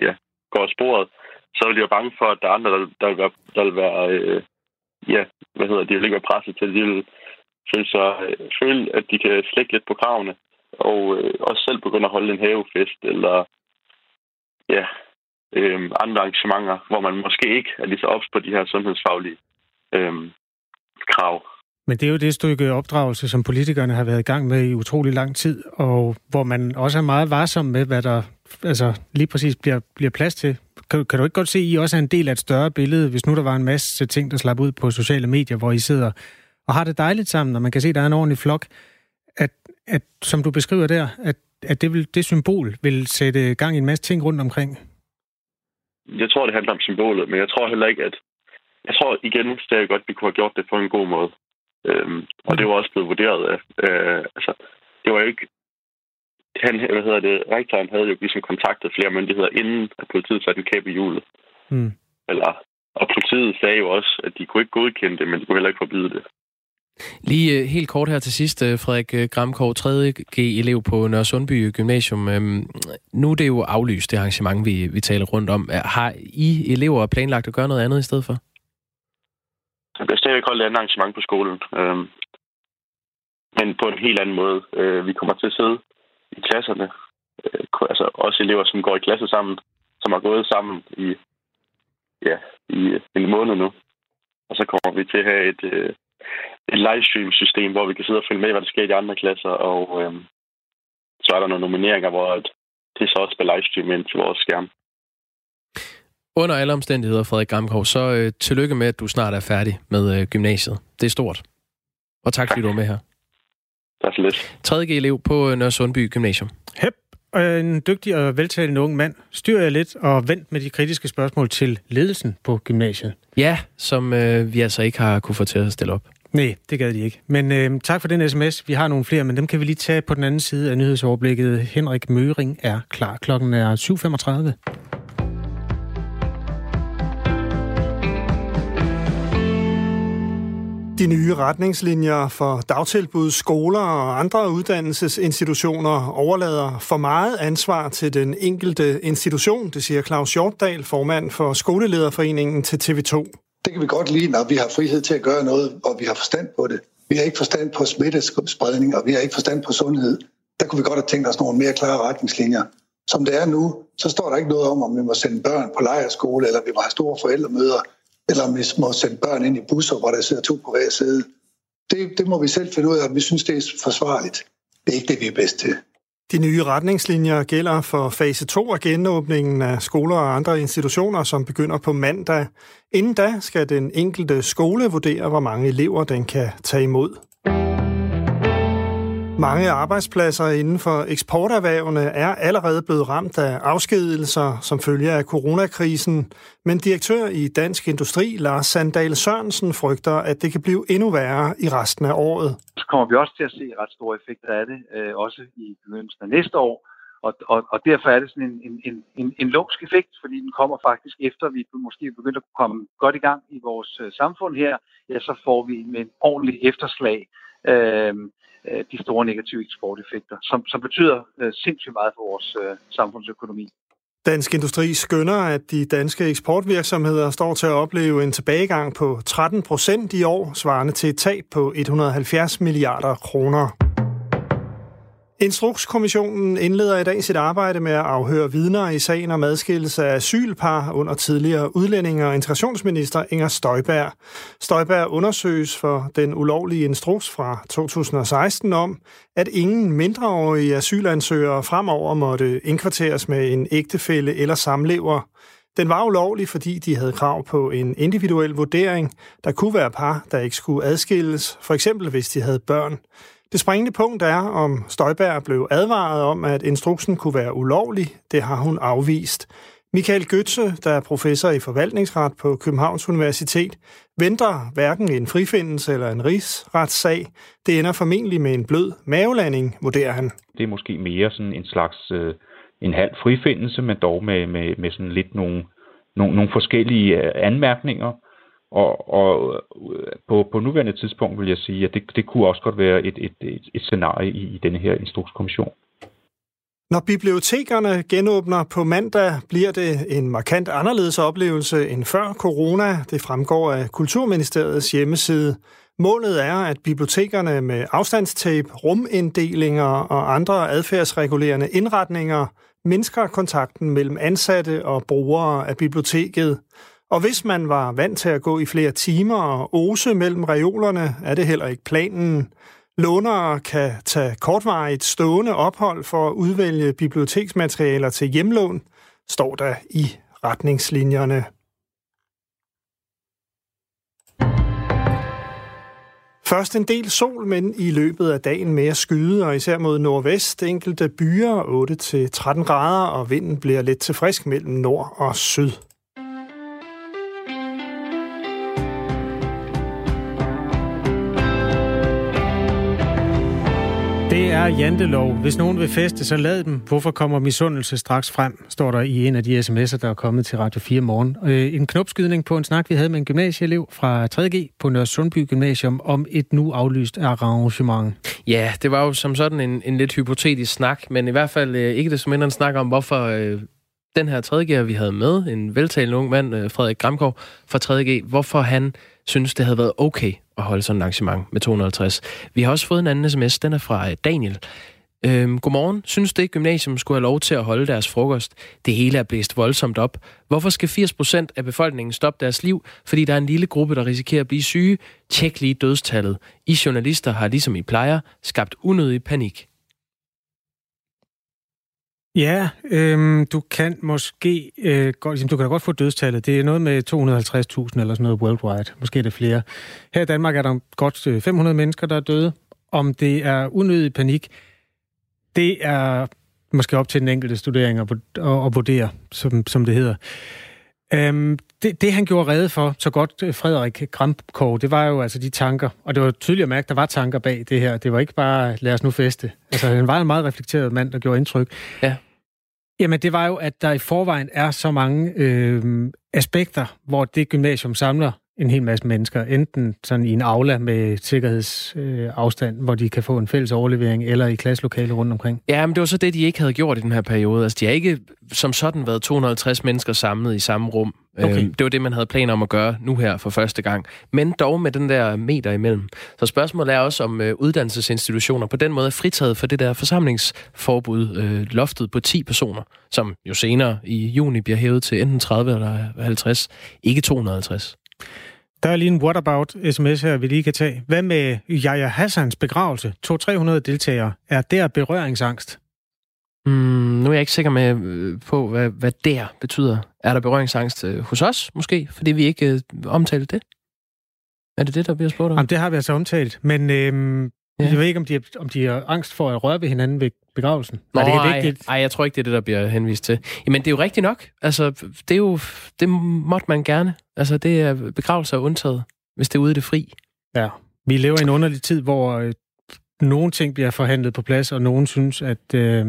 ja, går sporet, så er jeg bange for, at der er andre, der, der vil være, der vil være øh, ja, hvad hedder det, de vil ikke være presset til, de vil føle, sig, øh, føle, at de kan slække lidt på kravene, og øh, også selv begynde at holde en havefest, eller ja, øh, andre arrangementer, hvor man måske ikke er lige så ops på de her sundhedsfaglige øh, krav. Men det er jo det stykke opdragelse, som politikerne har været i gang med i utrolig lang tid, og hvor man også er meget varsom med, hvad der altså, lige præcis bliver, bliver plads til. Kan, kan du ikke godt se, at I også er en del af et større billede, hvis nu der var en masse ting, der slap ud på sociale medier, hvor I sidder og har det dejligt sammen, og man kan se, at der er en ordentlig flok, at, at som du beskriver der, at, at det, vil, det symbol vil sætte gang i en masse ting rundt omkring? Jeg tror, det handler om symbolet, men jeg tror heller ikke, at... Jeg tror igen stadig godt, at vi kunne have gjort det på en god måde. Øhm, og det var også blevet vurderet af... Øh, altså, det var jo ikke... Han, hvad hedder det, rektoren havde jo ligesom kontaktet flere myndigheder, inden at politiet satte en kæbe i hjulet. Mm. Eller, og politiet sagde jo også, at de kunne ikke godkende det, men de kunne heller ikke forbyde det. Lige øh, helt kort her til sidst, øh, Frederik øh, Gramkov, 3G-elev på Nørre Sundby Gymnasium. Øhm, nu er det jo aflyst, det arrangement, vi, vi taler rundt om. Har I elever planlagt at gøre noget andet i stedet for? Der bliver stadigvæk holdt et andet arrangement på skolen. Øh, men på en helt anden måde. Øh, vi kommer til at sidde i klasserne. Øh, altså også elever, som går i klasse sammen, som har gået sammen i, ja, i en måned nu. Og så kommer vi til at have et, øh, et livestream-system, hvor vi kan sidde og følge med, hvad der sker i de andre klasser. Og øh, så er der nogle nomineringer, hvor det så også bliver livestream ind til vores skærm. Under alle omstændigheder, Frederik Gramkov, så øh, tillykke med, at du snart er færdig med øh, gymnasiet. Det er stort. Og tak, fordi du var med her. Tak så lidt. 3. G-elev på øh, Nørre Sundby Gymnasium. Hep. en dygtig og veltalende ung mand. Styr jeg lidt og vent med de kritiske spørgsmål til ledelsen på gymnasiet. Ja, som øh, vi altså ikke har kunne få til at stille op. Nej, det gad de ikke. Men øh, tak for den sms. Vi har nogle flere, men dem kan vi lige tage på den anden side af nyhedsoverblikket. Henrik Møring er klar. Klokken er 7.35. De nye retningslinjer for dagtilbud, skoler og andre uddannelsesinstitutioner overlader for meget ansvar til den enkelte institution, det siger Claus Hjortdal, formand for Skolelederforeningen til TV2. Det kan vi godt lide, når vi har frihed til at gøre noget, og vi har forstand på det. Vi har ikke forstand på smittespredning, og vi har ikke forstand på sundhed. Der kunne vi godt have tænkt os nogle mere klare retningslinjer. Som det er nu, så står der ikke noget om, om vi må sende børn på lejerskole, eller vi må have store forældremøder, eller om vi må sende børn ind i busser, hvor der sidder to på hver side. Det, det må vi selv finde ud af, om vi synes, det er forsvarligt. Det er ikke det, vi er bedst til. De nye retningslinjer gælder for fase 2 af genåbningen af skoler og andre institutioner, som begynder på mandag. Inden da skal den enkelte skole vurdere, hvor mange elever den kan tage imod. Mange arbejdspladser inden for eksporterhvervene er allerede blevet ramt af afskedelser som følge af coronakrisen, men direktør i Dansk Industri, Lars Sandal Sørensen, frygter, at det kan blive endnu værre i resten af året. Så kommer vi også til at se ret store effekter af det, øh, også i begyndelsen af næste år, og, og, og derfor er det sådan en, en, en, en lumsk effekt, fordi den kommer faktisk efter, vi måske begynder at komme godt i gang i vores øh, samfund her, ja, så får vi med en ordentlig efterslag. Øh, Øh, de store negative eksporteffekter, som, som betyder øh, sindssygt meget for vores øh, samfundsøkonomi. Dansk Industri skønner, at de danske eksportvirksomheder står til at opleve en tilbagegang på 13 procent i år, svarende til et tab på 170 milliarder kroner. Instrukskommissionen indleder i dag sit arbejde med at afhøre vidner i sagen om adskillelse af asylpar under tidligere udlændinge- og integrationsminister Inger Støjberg. Støjberg undersøges for den ulovlige instruks fra 2016 om, at ingen mindreårige asylansøgere fremover måtte indkvarteres med en ægtefælle eller samlever. Den var ulovlig, fordi de havde krav på en individuel vurdering. Der kunne være par, der ikke skulle adskilles, for eksempel hvis de havde børn. Det springende punkt er, om Støjberg blev advaret om, at instruksen kunne være ulovlig. Det har hun afvist. Michael Götze, der er professor i forvaltningsret på Københavns Universitet, venter hverken en frifindelse eller en rigsretssag. Det ender formentlig med en blød mavelanding, vurderer han. Det er måske mere sådan en slags øh, en halv frifindelse, men dog med, med, med sådan lidt nogle, nogle, nogle forskellige øh, anmærkninger. Og, og øh, på, på nuværende tidspunkt vil jeg sige, at det, det kunne også godt være et, et, et, et scenarie i, i denne her instrukskommission. Når bibliotekerne genåbner på mandag, bliver det en markant anderledes oplevelse end før corona. Det fremgår af Kulturministeriets hjemmeside. Målet er, at bibliotekerne med afstandstape, ruminddelinger og andre adfærdsregulerende indretninger mindsker kontakten mellem ansatte og brugere af biblioteket. Og hvis man var vant til at gå i flere timer og ose mellem reolerne, er det heller ikke planen. Lånere kan tage kortvarigt stående ophold for at udvælge biblioteksmaterialer til hjemlån, står der i retningslinjerne. Først en del sol, men i løbet af dagen mere skyde, og især mod nordvest. Enkelte byer 8-13 grader, og vinden bliver lidt til frisk mellem nord og syd. Det er jantelov. Hvis nogen vil feste, så lad dem. Hvorfor kommer misundelse straks frem, står der i en af de sms'er, der er kommet til Radio 4 morgen. Øh, en knopskydning på en snak, vi havde med en gymnasieelev fra 3G på Nørre Sundby Gymnasium om et nu aflyst arrangement. Ja, det var jo som sådan en, en lidt hypotetisk snak, men i hvert fald øh, ikke det mindre en snak om, hvorfor øh, den her 3G'er, vi havde med, en veltalende ung mand, øh, Frederik Gramgaard fra 3G, hvorfor han synes, det havde været okay at holde sådan et arrangement med 250. Vi har også fået en anden sms, den er fra øh, Daniel. Øhm, godmorgen. Synes det gymnasium skulle have lov til at holde deres frokost? Det hele er blæst voldsomt op. Hvorfor skal 80% af befolkningen stoppe deres liv, fordi der er en lille gruppe, der risikerer at blive syge? Tjek lige dødstallet. I journalister har, ligesom I plejer, skabt unødig panik. Ja, øhm, du kan måske øh, godt, ligesom, du kan da godt få dødstallet. Det er noget med 250.000 eller sådan noget worldwide. Måske er det flere. Her i Danmark er der godt øh, 500 mennesker, der er døde. Om det er unødig panik, det er måske op til den enkelte studering at, at, vurdere, som, som det hedder. Øhm, det, det, han gjorde redde for, så godt øh, Frederik Gramkov, det var jo altså de tanker, og det var tydeligt at mærke, at der var tanker bag det her. Det var ikke bare, lad os nu feste. Altså, han var en meget reflekteret mand, der gjorde indtryk. Ja. Jamen, det var jo, at der i forvejen er så mange øh, aspekter, hvor det gymnasium samler en hel masse mennesker, enten sådan i en aula med sikkerhedsafstand, øh, hvor de kan få en fælles overlevering, eller i klasselokale rundt omkring. Ja, men det var så det, de ikke havde gjort i den her periode. Altså, de har ikke som sådan været 250 mennesker samlet i samme rum. Okay. Øhm, det var det, man havde planer om at gøre nu her for første gang. Men dog med den der meter imellem. Så spørgsmålet er også, om øh, uddannelsesinstitutioner på den måde er fritaget for det der forsamlingsforbud, øh, loftet på 10 personer, som jo senere i juni bliver hævet til enten 30 eller 50, ikke 250. Der er lige en what about sms her, vi lige kan tage. Hvad med Jaja Hassans begravelse? 200-300 deltagere. Er der berøringsangst? Mm, nu er jeg ikke sikker med øh, på, hvad, hvad der betyder. Er der berøringsangst øh, hos os, måske? Fordi vi ikke øh, omtalte det? Er det det, der bliver spurgt om? Jamen, det har vi altså omtalt. Men øhm, ja. jeg ved ikke, om de, om de har angst for at røre ved hinanden ved begravelsen. Nå, det er vigtigt. Ej, jeg tror ikke, det er det, der bliver henvist til. Jamen, det er jo rigtigt nok. Altså, det er jo, det måtte man gerne. Altså, det er begravelser undtaget, hvis det er ude i det fri. Ja. Vi lever i en underlig tid, hvor øh, nogle ting bliver forhandlet på plads, og nogen synes, at, øh,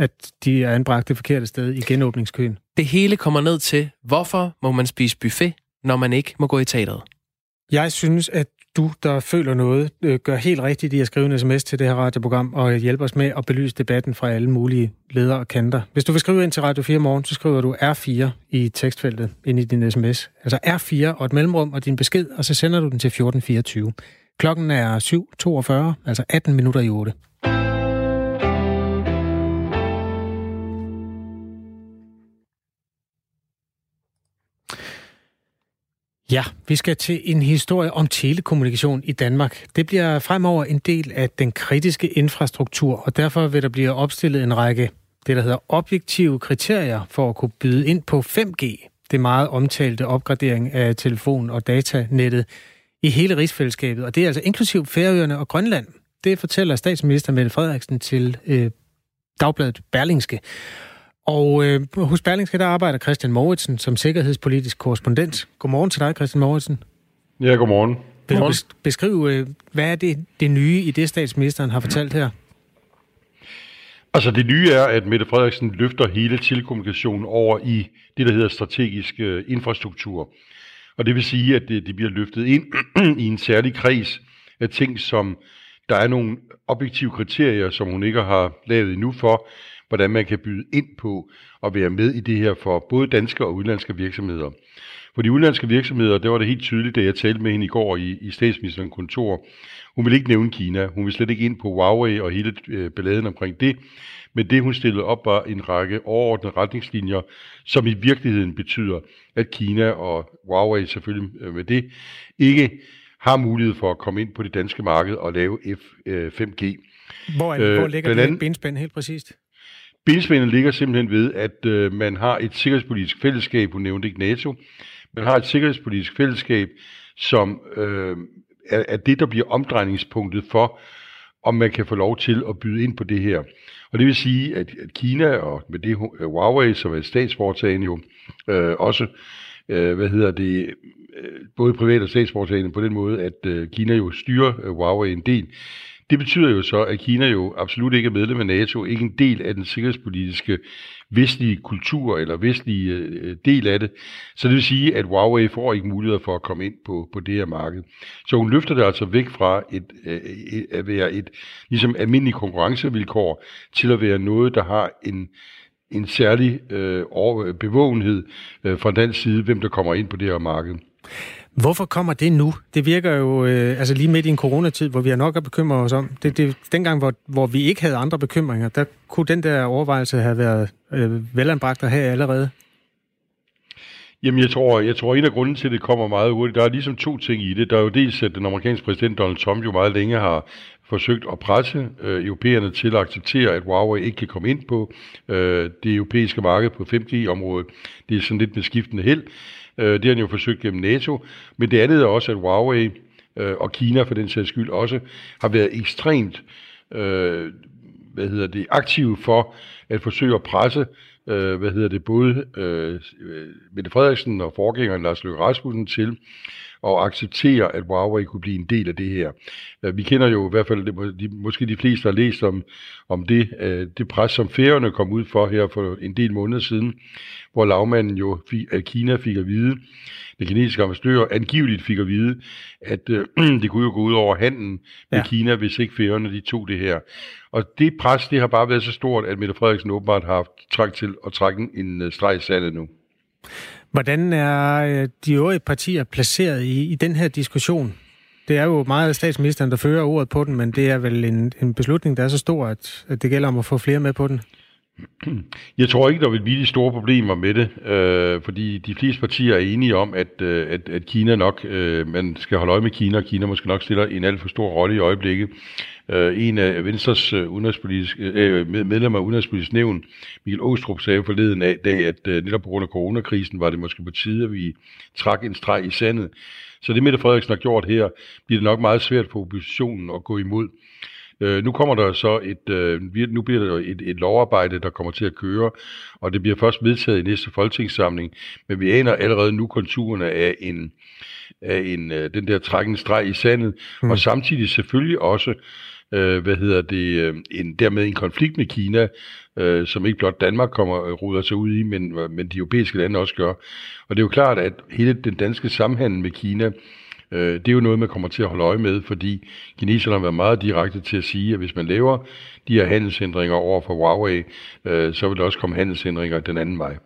at de er anbragt det forkerte sted i genåbningskøen. Det hele kommer ned til, hvorfor må man spise buffet, når man ikke må gå i teateret? Jeg synes, at du, der føler noget, øh, gør helt rigtigt i at skrive en sms til det her radioprogram og hjælpe os med at belyse debatten fra alle mulige ledere og kanter. Hvis du vil skrive ind til Radio 4 morgen, så skriver du R4 i tekstfeltet ind i din sms. Altså R4 og et mellemrum og din besked, og så sender du den til 1424. Klokken er 7.42, altså 18 minutter i 8. Ja, vi skal til en historie om telekommunikation i Danmark. Det bliver fremover en del af den kritiske infrastruktur, og derfor vil der blive opstillet en række det, der hedder objektive kriterier for at kunne byde ind på 5G. Det meget omtalte opgradering af telefon- og datanettet i hele rigsfællesskabet, og det er altså inklusiv Færøerne og Grønland. Det fortæller statsminister Mette Frederiksen til øh, Dagbladet Berlingske. Og øh, hos Berlingske, der arbejder Christian Mauritsen som sikkerhedspolitisk korrespondent. Godmorgen til dig, Christian Mauritsen. Ja, godmorgen. Vil du beskrive, øh, hvad er det, det nye i det, statsministeren har fortalt her? Altså det nye er, at Mette Frederiksen løfter hele telekommunikationen over i det, der hedder strategisk øh, infrastruktur. Og det vil sige, at det, det bliver løftet ind i en særlig kreds af ting, som der er nogle objektive kriterier, som hun ikke har lavet endnu for, hvordan man kan byde ind på at være med i det her for både danske og udenlandske virksomheder. For de udenlandske virksomheder, der var det helt tydeligt, da jeg talte med hende i går i, i statsministerens kontor. Hun vil ikke nævne Kina. Hun vil slet ikke ind på Huawei og hele øh, balladen omkring det. Men det, hun stillede op, var en række overordnede retningslinjer, som i virkeligheden betyder, at Kina og Huawei selvfølgelig øh, med det ikke har mulighed for at komme ind på det danske marked og lave F, øh, 5G. Hvor, er, øh, hvor ligger det benspænd helt præcist? Benspændet ligger simpelthen ved, at øh, man har et sikkerhedspolitisk fællesskab, hun nævnte ikke NATO, man har et sikkerhedspolitisk fællesskab, som øh, er, er det, der bliver omdrejningspunktet for, om man kan få lov til at byde ind på det her. Og det vil sige, at, at Kina og med det øh, Huawei, som er et statsforetagende jo, øh, også, øh, hvad hedder det, øh, både privat og statsforetagende på den måde, at øh, Kina jo styrer øh, Huawei en del, det betyder jo så, at Kina jo absolut ikke er medlem af NATO, ikke en del af den sikkerhedspolitiske vestlige kultur eller vestlige øh, del af det. Så det vil sige, at Huawei får ikke mulighed for at komme ind på, på det her marked. Så hun løfter det altså væk fra et, øh, et, at være et ligesom almindeligt konkurrencevilkår til at være noget, der har en en særlig øh, bevågenhed øh, fra den side, hvem der kommer ind på det her marked. Hvorfor kommer det nu? Det virker jo øh, altså lige midt i en coronatid, hvor vi har nok at bekymre os om. Det, det, dengang, hvor, hvor vi ikke havde andre bekymringer, der kunne den der overvejelse have været øh, velanbragt her allerede. Jamen, jeg tror, jeg tror, en af grunden til, at det kommer meget hurtigt, der er ligesom to ting i det. Der er jo dels, at den amerikanske præsident Donald Trump jo meget længe har forsøgt at presse øh, europæerne til at acceptere, at Huawei ikke kan komme ind på øh, det europæiske marked på 5G-området. Det er sådan lidt med skiftende held. Øh, det har han jo forsøgt gennem NATO. Men det andet er også, at Huawei øh, og Kina for den sags skyld også har været ekstremt øh, hvad hedder det, aktive for at forsøge at presse øh, hvad hedder det, både øh, Mette Frederiksen og forgængeren Lars Løkke Rasmussen til at acceptere, at Huawei kunne blive en del af det her. Vi kender jo i hvert fald, de, måske de fleste har læst om, om det, øh, det pres, som færerne kom ud for her for en del måneder siden, hvor lavmanden jo, at Kina fik at vide, den kinesiske ambassadør angiveligt fik at vide, at øh, det kunne jo gå ud over handlen med ja. Kina, hvis ikke færøerne de tog det her. Og det pres, det har bare været så stort, at Mette Frederiksen åbenbart har haft trang til at trække en øh, streg i sandet nu. Hvordan er øh, de øvrige partier placeret i, i den her diskussion? Det er jo meget statsministeren, der fører ordet på den, men det er vel en, en beslutning, der er så stor, at, at det gælder om at få flere med på den. Jeg tror ikke, der vil blive de store problemer med det, øh, fordi de fleste partier er enige om, at, øh, at, at Kina nok, øh, man skal holde øje med Kina, og Kina måske nok stiller en alt for stor rolle i øjeblikket. Øh, en af Venstres øh, udenrigspolitiske, øh, medlemmer af Udenrigspolitisk Nævn, Michael Åstrup, sagde forleden af dag, at øh, netop på grund af coronakrisen var det måske på tide, at vi trak en streg i sandet. Så det Mette Frederiksen har gjort her, bliver det nok meget svært for oppositionen at gå imod. Øh, nu kommer der så et, øh, nu bliver der et, et lovarbejde, der kommer til at køre, og det bliver først vedtaget i næste folketingssamling, men vi aner allerede nu konturerne af en, af en, øh, den der trækken streg i sandet, mm. og samtidig selvfølgelig også øh, hvad hedder det, øh, en, dermed en konflikt med Kina, øh, som ikke blot Danmark kommer og ruder sig ud i, men, øh, men de europæiske lande også gør. Og det er jo klart, at hele den danske samhandel med Kina, øh, det er jo noget, man kommer til at holde øje med, fordi kineserne har været meget direkte til at sige, at hvis man laver de her handelshindringer over for Huawei, øh, så vil der også komme handelshindringer den anden vej.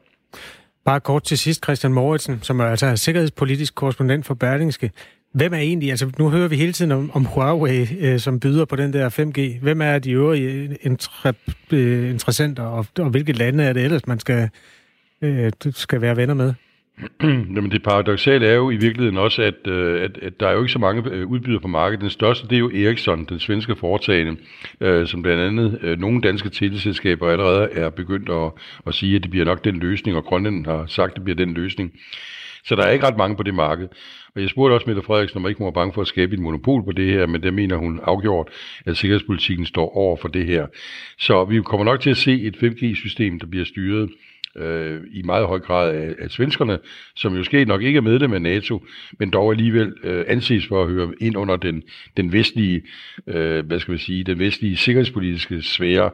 Bare kort til sidst, Christian Moritsen, som er altså sikkerhedspolitisk korrespondent for Berlingske. Hvem er egentlig, altså nu hører vi hele tiden om, om Huawei, øh, som byder på den der 5G. Hvem er de øvrige øh, øh, interessenter, og, og hvilke lande er det ellers, man skal, øh, skal være venner med? Jamen det paradoxale er jo i virkeligheden også, at, øh, at, at der er jo ikke så mange øh, udbydere på markedet. Den største, det er jo Ericsson, den svenske foretagende, øh, som blandt andet øh, nogle danske teleselskaber allerede er begyndt at, at sige, at det bliver nok den løsning, og Grønland har sagt, at det bliver den løsning. Så der er ikke ret mange på det marked. Og jeg spurgte også Mette Frederiksen, om ikke hun var bange for at skabe et monopol på det her, men der mener hun afgjort, at sikkerhedspolitikken står over for det her. Så vi kommer nok til at se et 5G-system, der bliver styret øh, i meget høj grad af, af svenskerne, som jo sker nok ikke er medlem af NATO, men dog alligevel øh, anses for at høre ind under den, den vestlige, øh, hvad skal vi sige, den vestlige sikkerhedspolitiske sfære,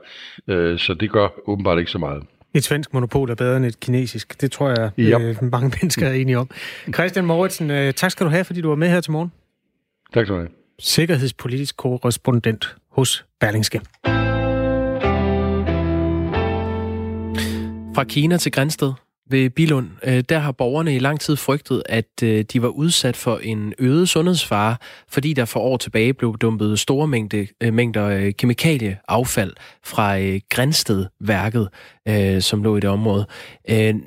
øh, så det gør åbenbart ikke så meget. Et svensk monopol er bedre end et kinesisk. Det tror jeg, yep. øh, mange mennesker er enige om. Christian Mauritsen, øh, tak skal du have, fordi du var med her til morgen. Tak skal du have. Sikkerhedspolitisk korrespondent hos Berlingske. Fra Kina til Grænsted ved Bilund, øh, der har borgerne i lang tid frygtet, at øh, de var udsat for en øget sundhedsfare, fordi der for år tilbage blev dumpet store mængde, øh, mængder kemikalieaffald fra Grænstedværket, som lå i det område.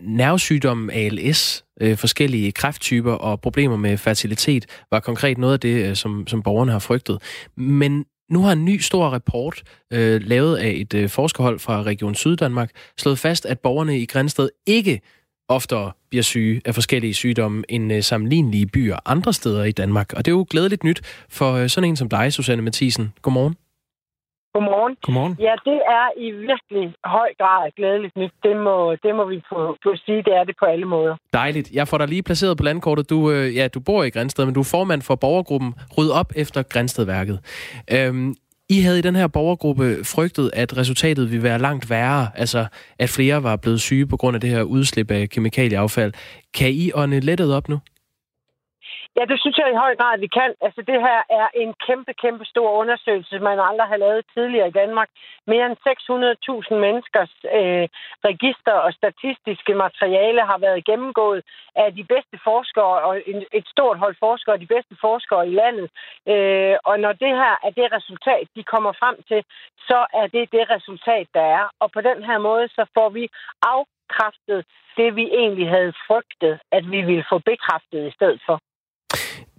Nervesygdommen ALS, forskellige kræfttyper og problemer med fertilitet var konkret noget af det, som, som borgerne har frygtet. Men nu har en ny stor rapport, øh, lavet af et øh, forskerhold fra Region Syddanmark, slået fast, at borgerne i Grænsted ikke oftere bliver syge af forskellige sygdomme end øh, sammenlignelige byer andre steder i Danmark. Og det er jo glædeligt nyt for øh, sådan en som dig, Susanne Mathisen. Godmorgen. Godmorgen. Godmorgen. Ja, det er i virkelig høj grad glædeligt nyt. Det må, det må vi få, få sige, det er det på alle måder. Dejligt. Jeg får dig lige placeret på landkortet. Du, øh, ja, du bor i Grænsted, men du er formand for borgergruppen Ryd op efter Grænstedværket. Øhm, I havde i den her borgergruppe frygtet, at resultatet ville være langt værre, altså at flere var blevet syge på grund af det her udslip af kemikalieaffald. Kan I ånde lettet op nu? Ja, det synes jeg i høj grad, vi kan. Altså, det her er en kæmpe, kæmpe stor undersøgelse, man aldrig har lavet tidligere i Danmark. Mere end 600.000 menneskers øh, register og statistiske materiale har været gennemgået af de bedste forskere og en, et stort hold forskere, de bedste forskere i landet. Øh, og når det her er det resultat, de kommer frem til, så er det det resultat, der er. Og på den her måde, så får vi afkræftet det, vi egentlig havde frygtet, at vi ville få bekræftet i stedet for.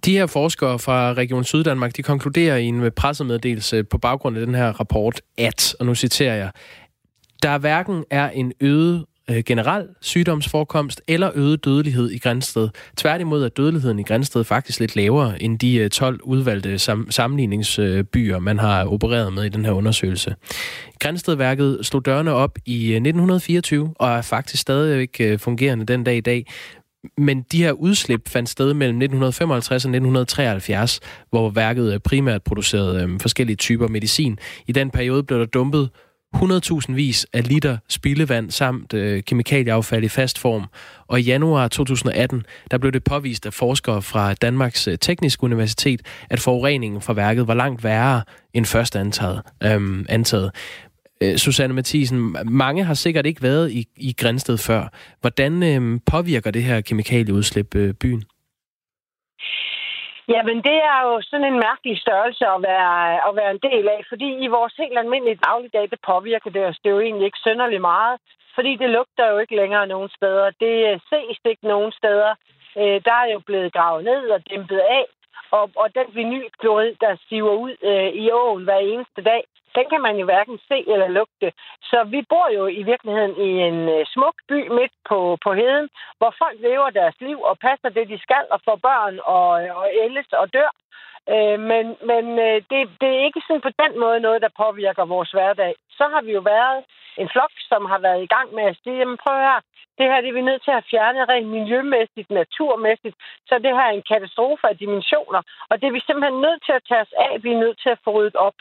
De her forskere fra Region Syddanmark, de konkluderer i en pressemeddelelse på baggrund af den her rapport, at, og nu citerer jeg, der hverken er en øget øh, generel sygdomsforekomst eller øget dødelighed i Grænsted. Tværtimod er dødeligheden i Grænsted faktisk lidt lavere end de øh, 12 udvalgte sam- sammenligningsbyer, man har opereret med i den her undersøgelse. Grænstedværket slog dørene op i øh, 1924 og er faktisk stadigvæk øh, fungerende den dag i dag. Men de her udslip fandt sted mellem 1955 og 1973, hvor værket øh, primært producerede øh, forskellige typer medicin. I den periode blev der dumpet 100.000 vis af liter spildevand samt øh, kemikalieaffald i fast form. Og i januar 2018, der blev det påvist af forskere fra Danmarks øh, Tekniske Universitet, at forureningen fra værket var langt værre end først antaget. Øhm, antaget. Øh, Susanne Mathisen, mange har sikkert ikke været i, i Grænsted før. Hvordan øh, påvirker det her kemikalieudslip øh, byen? Jamen, det er jo sådan en mærkelig størrelse at være, at være en del af, fordi i vores helt almindelige dagligdag, det påvirker det os. Det er jo egentlig ikke synderligt meget, fordi det lugter jo ikke længere nogen steder. Det øh, ses ikke nogen steder. Øh, der er jo blevet gravet ned og dæmpet af, og, og den vinylklorid, der siver ud øh, i åen hver eneste dag, den kan man jo hverken se eller lugte. Så vi bor jo i virkeligheden i en øh, smuk by midt på, på heden, hvor folk lever deres liv og passer det, de skal, og får børn og, øh, og ældes og dør. Øh, men men øh, det, det er ikke sådan på den måde noget, der påvirker vores hverdag. Så har vi jo været en flok, som har været i gang med at sige, jamen prøv her, det her det er vi nødt til at fjerne rent miljømæssigt, naturmæssigt, så det her er en katastrofe af dimensioner. Og det er vi simpelthen nødt til at tage os af, vi er nødt til at få ryddet op.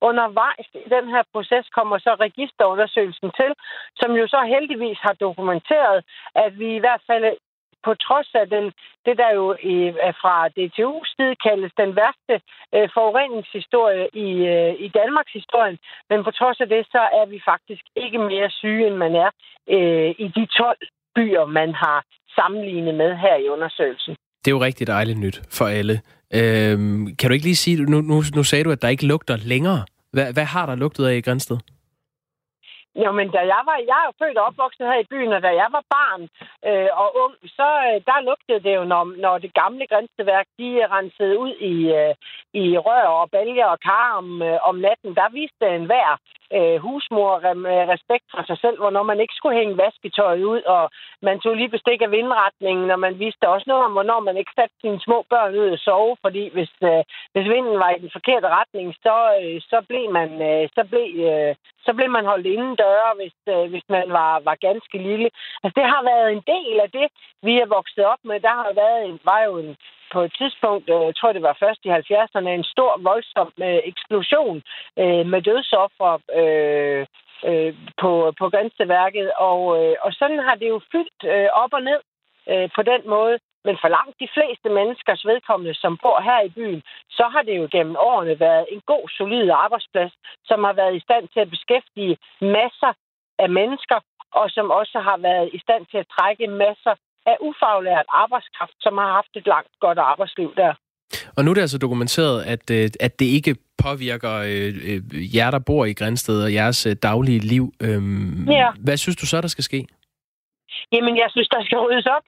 Undervejs i den her proces kommer så registerundersøgelsen til, som jo så heldigvis har dokumenteret, at vi i hvert fald på trods af den, det, der jo i, fra DTU's side kaldes den værste øh, forureningshistorie i, øh, i Danmarks historie. Men på trods af det, så er vi faktisk ikke mere syge, end man er øh, i de 12 byer, man har sammenlignet med her i undersøgelsen. Det er jo rigtig dejligt nyt for alle. Øhm, kan du ikke lige sige, nu, nu, nu sagde du, at der ikke lugter længere. Hvad, hvad har der lugtet af i Grænsted? Jamen, da jeg var, jeg er jo født og opvokset her i byen, og da jeg var barn øh, og ung, så øh, der lugtede det jo, når, når det gamle grænseværk, de rensede ud i, øh, i rør og bælger og kar om, øh, om natten. Der viste en hver øh, husmor med øh, respekt for sig selv, hvornår man ikke skulle hænge vasketøjet ud, og man tog lige bestik af vindretningen, og man viste også noget om, hvornår man ikke satte sine små børn ud og sove, fordi hvis, øh, hvis vinden var i den forkerte retning, så, øh, så blev man øh, så blev, øh, så blev man holdt inden større, hvis, øh, hvis man var, var ganske lille. Altså, det har været en del af det, vi er vokset op med. Der har været en, var jo en, på et tidspunkt, øh, jeg tror det var først i 70'erne, en stor, voldsom øh, eksplosion øh, med dødsoffer øh, øh, på, på Grænseværket. Og, øh, og sådan har det jo fyldt øh, op og ned øh, på den måde. Men for langt de fleste menneskers vedkommende, som bor her i byen, så har det jo gennem årene været en god, solid arbejdsplads, som har været i stand til at beskæftige masser af mennesker, og som også har været i stand til at trække masser af ufaglært arbejdskraft, som har haft et langt godt arbejdsliv der. Og nu er det altså dokumenteret, at, øh, at det ikke påvirker øh, øh, jer, der bor i Grænsted og jeres daglige liv. Øhm, ja. Hvad synes du så, der skal ske? Jamen, jeg synes, der skal ryddes op.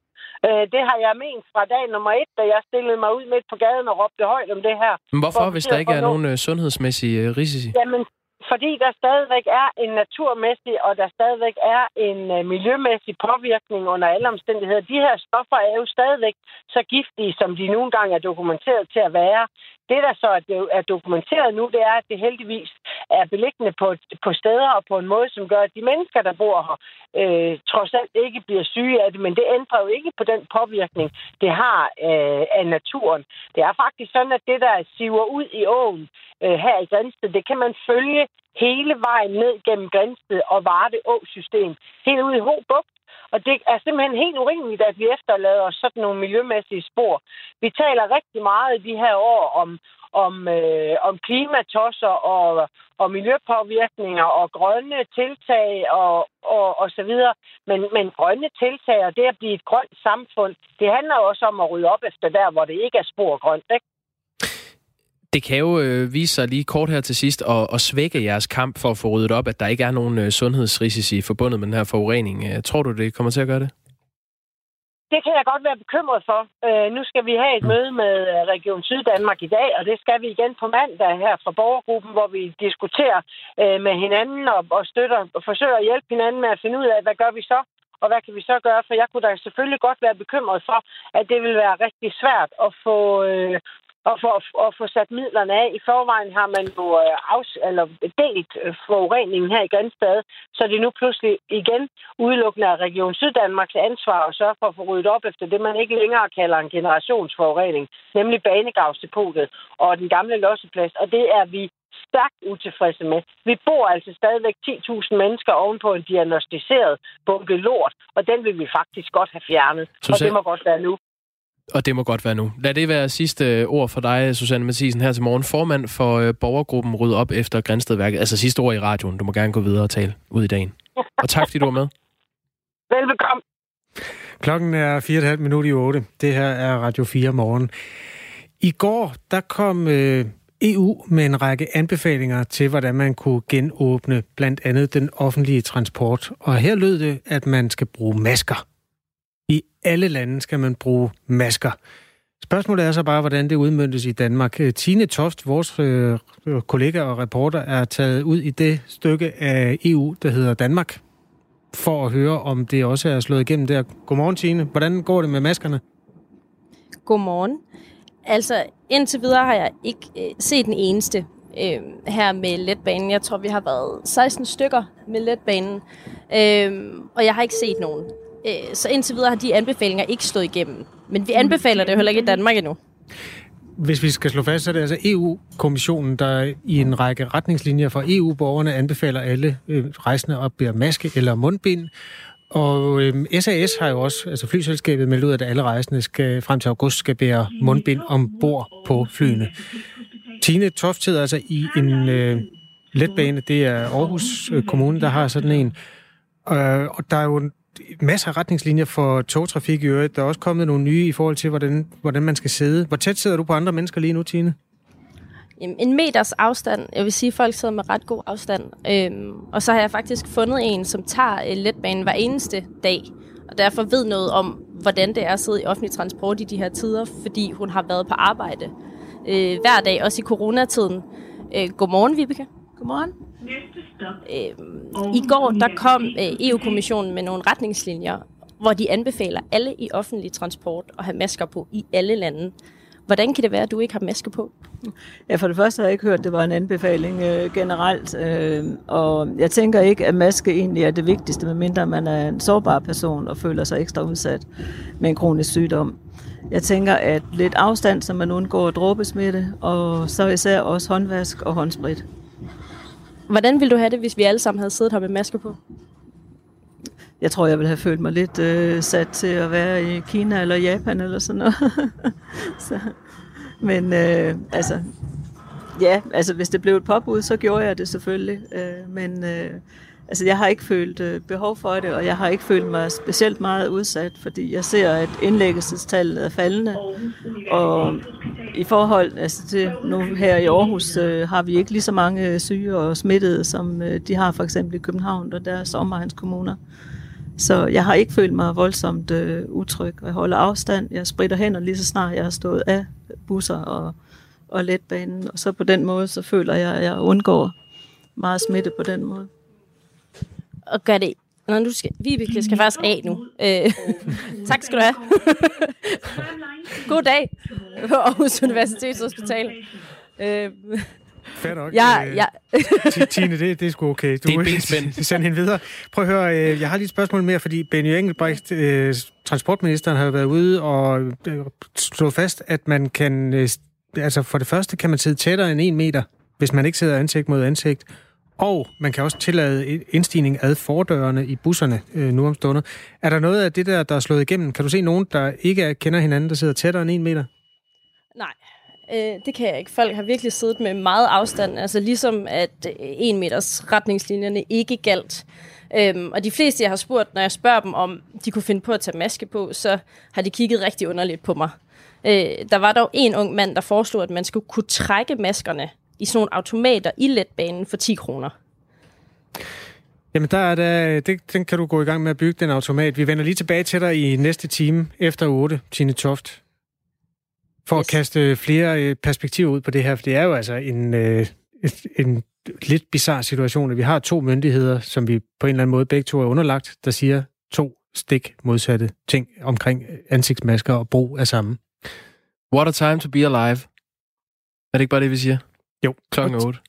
Øh, det har jeg ment fra dag nummer et, da jeg stillede mig ud midt på gaden og råbte højt om det her. Men hvorfor, hvis der ikke er nogen øh, sundhedsmæssige øh, risici? Jamen, fordi der stadigvæk er en naturmæssig, og der stadigvæk er en uh, miljømæssig påvirkning under alle omstændigheder. De her stoffer er jo stadigvæk så giftige, som de nogle gange er dokumenteret til at være. Det, der så er dokumenteret nu, det er, at det heldigvis er beliggende på, på steder og på en måde, som gør, at de mennesker, der bor her, øh, trods alt ikke bliver syge af det. Men det ændrer jo ikke på den påvirkning, det har øh, af naturen. Det er faktisk sådan, at det, der siver ud i åen øh, her i Grænsted, det kan man følge hele vejen ned gennem Grænsted og Varde Å-system. Helt ud i Hobugt og det er simpelthen helt urimeligt, at vi efterlader os sådan nogle miljømæssige spor. Vi taler rigtig meget i de her år om, om, øh, om klimatosser og, og miljøpåvirkninger og grønne tiltag og, og, og så videre. Men, men grønne tiltag og det at blive et grønt samfund, det handler også om at rydde op efter der, hvor det ikke er spor grønt. Ikke? Det kan jo øh, vise sig lige kort her til sidst at, at svække jeres kamp for at få ryddet op, at der ikke er nogen øh, sundhedsrisici forbundet med den her forurening. Øh, tror du, det kommer til at gøre det? Det kan jeg godt være bekymret for. Øh, nu skal vi have et mm. møde med øh, Region Syddanmark i dag, og det skal vi igen på mandag her fra borgergruppen, hvor vi diskuterer øh, med hinanden og, og støtter og forsøger at hjælpe hinanden med at finde ud af, hvad gør vi så? Og hvad kan vi så gøre? For jeg kunne da selvfølgelig godt være bekymret for, at det vil være rigtig svært at få, øh, og for at få sat midlerne af. I forvejen har man jo øh, afs, eller delt øh, forureningen her i Grænsted, så det er nu pludselig igen udelukkende af Region Syddanmarks ansvar at sørge for at få ryddet op efter det, man ikke længere kalder en generationsforurening, nemlig banegavsdepotet og den gamle losseplads. Og det er vi stærkt utilfredse med. Vi bor altså stadigvæk 10.000 mennesker ovenpå en diagnostiseret bunke lort, og den vil vi faktisk godt have fjernet. Susanne, og det må godt være nu. Og det må godt være nu. Lad det være sidste øh, ord for dig, Susanne Mathisen, her til morgen. Formand for øh, borgergruppen Ryd op efter Grænstedværket. Altså sidste ord i radioen. Du må gerne gå videre og tale ud i dagen. Og tak, fordi du var med. Velbekomme. Klokken er 4,5 minutter i 8. Det her er Radio 4 morgen. I går, der kom øh, EU med en række anbefalinger til, hvordan man kunne genåbne blandt andet den offentlige transport. Og her lød det, at man skal bruge masker. I alle lande skal man bruge masker. Spørgsmålet er så bare, hvordan det udmyndtes i Danmark. Øh, Tine Toft, vores øh, øh, kollega og reporter, er taget ud i det stykke af EU, der hedder Danmark, for at høre, om det også er slået igennem der. Godmorgen, Tine. Hvordan går det med maskerne? Godmorgen. Altså, indtil videre har jeg ikke øh, set den eneste øh, her med letbanen. Jeg tror, vi har været 16 stykker med letbanen, øh, og jeg har ikke set nogen. Øh, så indtil videre har de anbefalinger ikke stået igennem. Men vi anbefaler det jo heller ikke i Danmark endnu. Hvis vi skal slå fast, så er det altså EU-kommissionen, der i en række retningslinjer for EU-borgerne anbefaler alle øh, rejsende at bære maske eller mundbind. Og øh, SAS har jo også, altså flyselskabet, meldt ud, at alle rejsende skal, frem til august skal bære mundbind ombord på flyene. Tine Toft sidder altså i en øh, letbane, det er Aarhus øh, Kommune, der har sådan en. Øh, og der er jo masser af retningslinjer for togtrafik i øvrigt. Der er også kommet nogle nye i forhold til, hvordan, hvordan man skal sidde. Hvor tæt sidder du på andre mennesker lige nu, Tine? En meters afstand. Jeg vil sige, at folk sidder med ret god afstand. Øhm, og så har jeg faktisk fundet en, som tager øh, letbanen hver eneste dag. Og derfor ved noget om, hvordan det er at sidde i offentlig transport i de her tider, fordi hun har været på arbejde øh, hver dag, også i coronatiden. Øh, godmorgen, Vibeke. Godmorgen. Øh, I går der kom øh, EU-kommissionen med nogle retningslinjer, hvor de anbefaler alle i offentlig transport at have masker på i alle lande. Hvordan kan det være, at du ikke har maske på? Ja, for det første har jeg ikke hørt, at det var en anbefaling øh, generelt. Øh, og jeg tænker ikke, at maske egentlig er det vigtigste, medmindre man er en sårbar person og føler sig ekstra udsat med en kronisk sygdom. Jeg tænker, at lidt afstand, så man undgår dråbesmitte, og så især også håndvask og håndsprit. Hvordan ville du have det, hvis vi alle sammen havde siddet her med masker på? Jeg tror, jeg ville have følt mig lidt øh, sat til at være i Kina eller Japan eller sådan noget. så, men øh, altså, ja, altså hvis det blev et påbud, så gjorde jeg det selvfølgelig. Øh, men øh, Altså, jeg har ikke følt øh, behov for det, og jeg har ikke følt mig specielt meget udsat, fordi jeg ser, at indlæggelsestallet er faldende. Og i forhold altså til nu her i Aarhus, øh, har vi ikke lige så mange øh, syge og smittede, som øh, de har for eksempel i København og deres omegnskommuner. Så jeg har ikke følt mig voldsomt øh, utryg. Jeg holder afstand. Jeg spritter hænder lige så snart jeg har stået af busser og, og letbanen. Og så på den måde, så føler jeg, at jeg undgår meget smitte på den måde og gør det Nå, du skal, Vibeke skal faktisk af nu. Øh, tak skal du have. God dag på Aarhus Universitetshospital. Øh, Fair nok. Ja, øh, ja. Tine, det, det er sgu okay. Du, det er benspænd. Send hende videre. Prøv at høre, øh, jeg har lige et spørgsmål mere, fordi Benny Engelbrecht, øh, transportministeren, har været ude og slået fast, at man kan, altså for det første kan man sidde tættere end en meter, hvis man ikke sidder ansigt mod ansigt. Og man kan også tillade indstigning ad fordørene i busserne øh, nu om stunder. Er der noget af det der, der er slået igennem? Kan du se nogen, der ikke kender hinanden, der sidder tættere end en meter? Nej, øh, det kan jeg ikke. Folk har virkelig siddet med meget afstand. Altså ligesom at øh, en meters retningslinjerne ikke galt. Øhm, og de fleste, jeg har spurgt, når jeg spørger dem, om de kunne finde på at tage maske på, så har de kigget rigtig underligt på mig. Øh, der var dog en ung mand, der foreslog, at man skulle kunne trække maskerne i sådan nogle automater i letbanen for 10 kroner. Jamen, der er der, det, den kan du gå i gang med at bygge, den automat. Vi vender lige tilbage til dig i næste time efter 8, Tine Toft. For yes. at kaste flere øh, perspektiver ud på det her, for det er jo altså en, øh, en lidt bizarre situation, at vi har to myndigheder, som vi på en eller anden måde begge to er underlagt, der siger to stik modsatte ting omkring ansigtsmasker og brug af samme. What a time to be alive. Er det ikke bare det, vi siger? Jo. Klokken 8.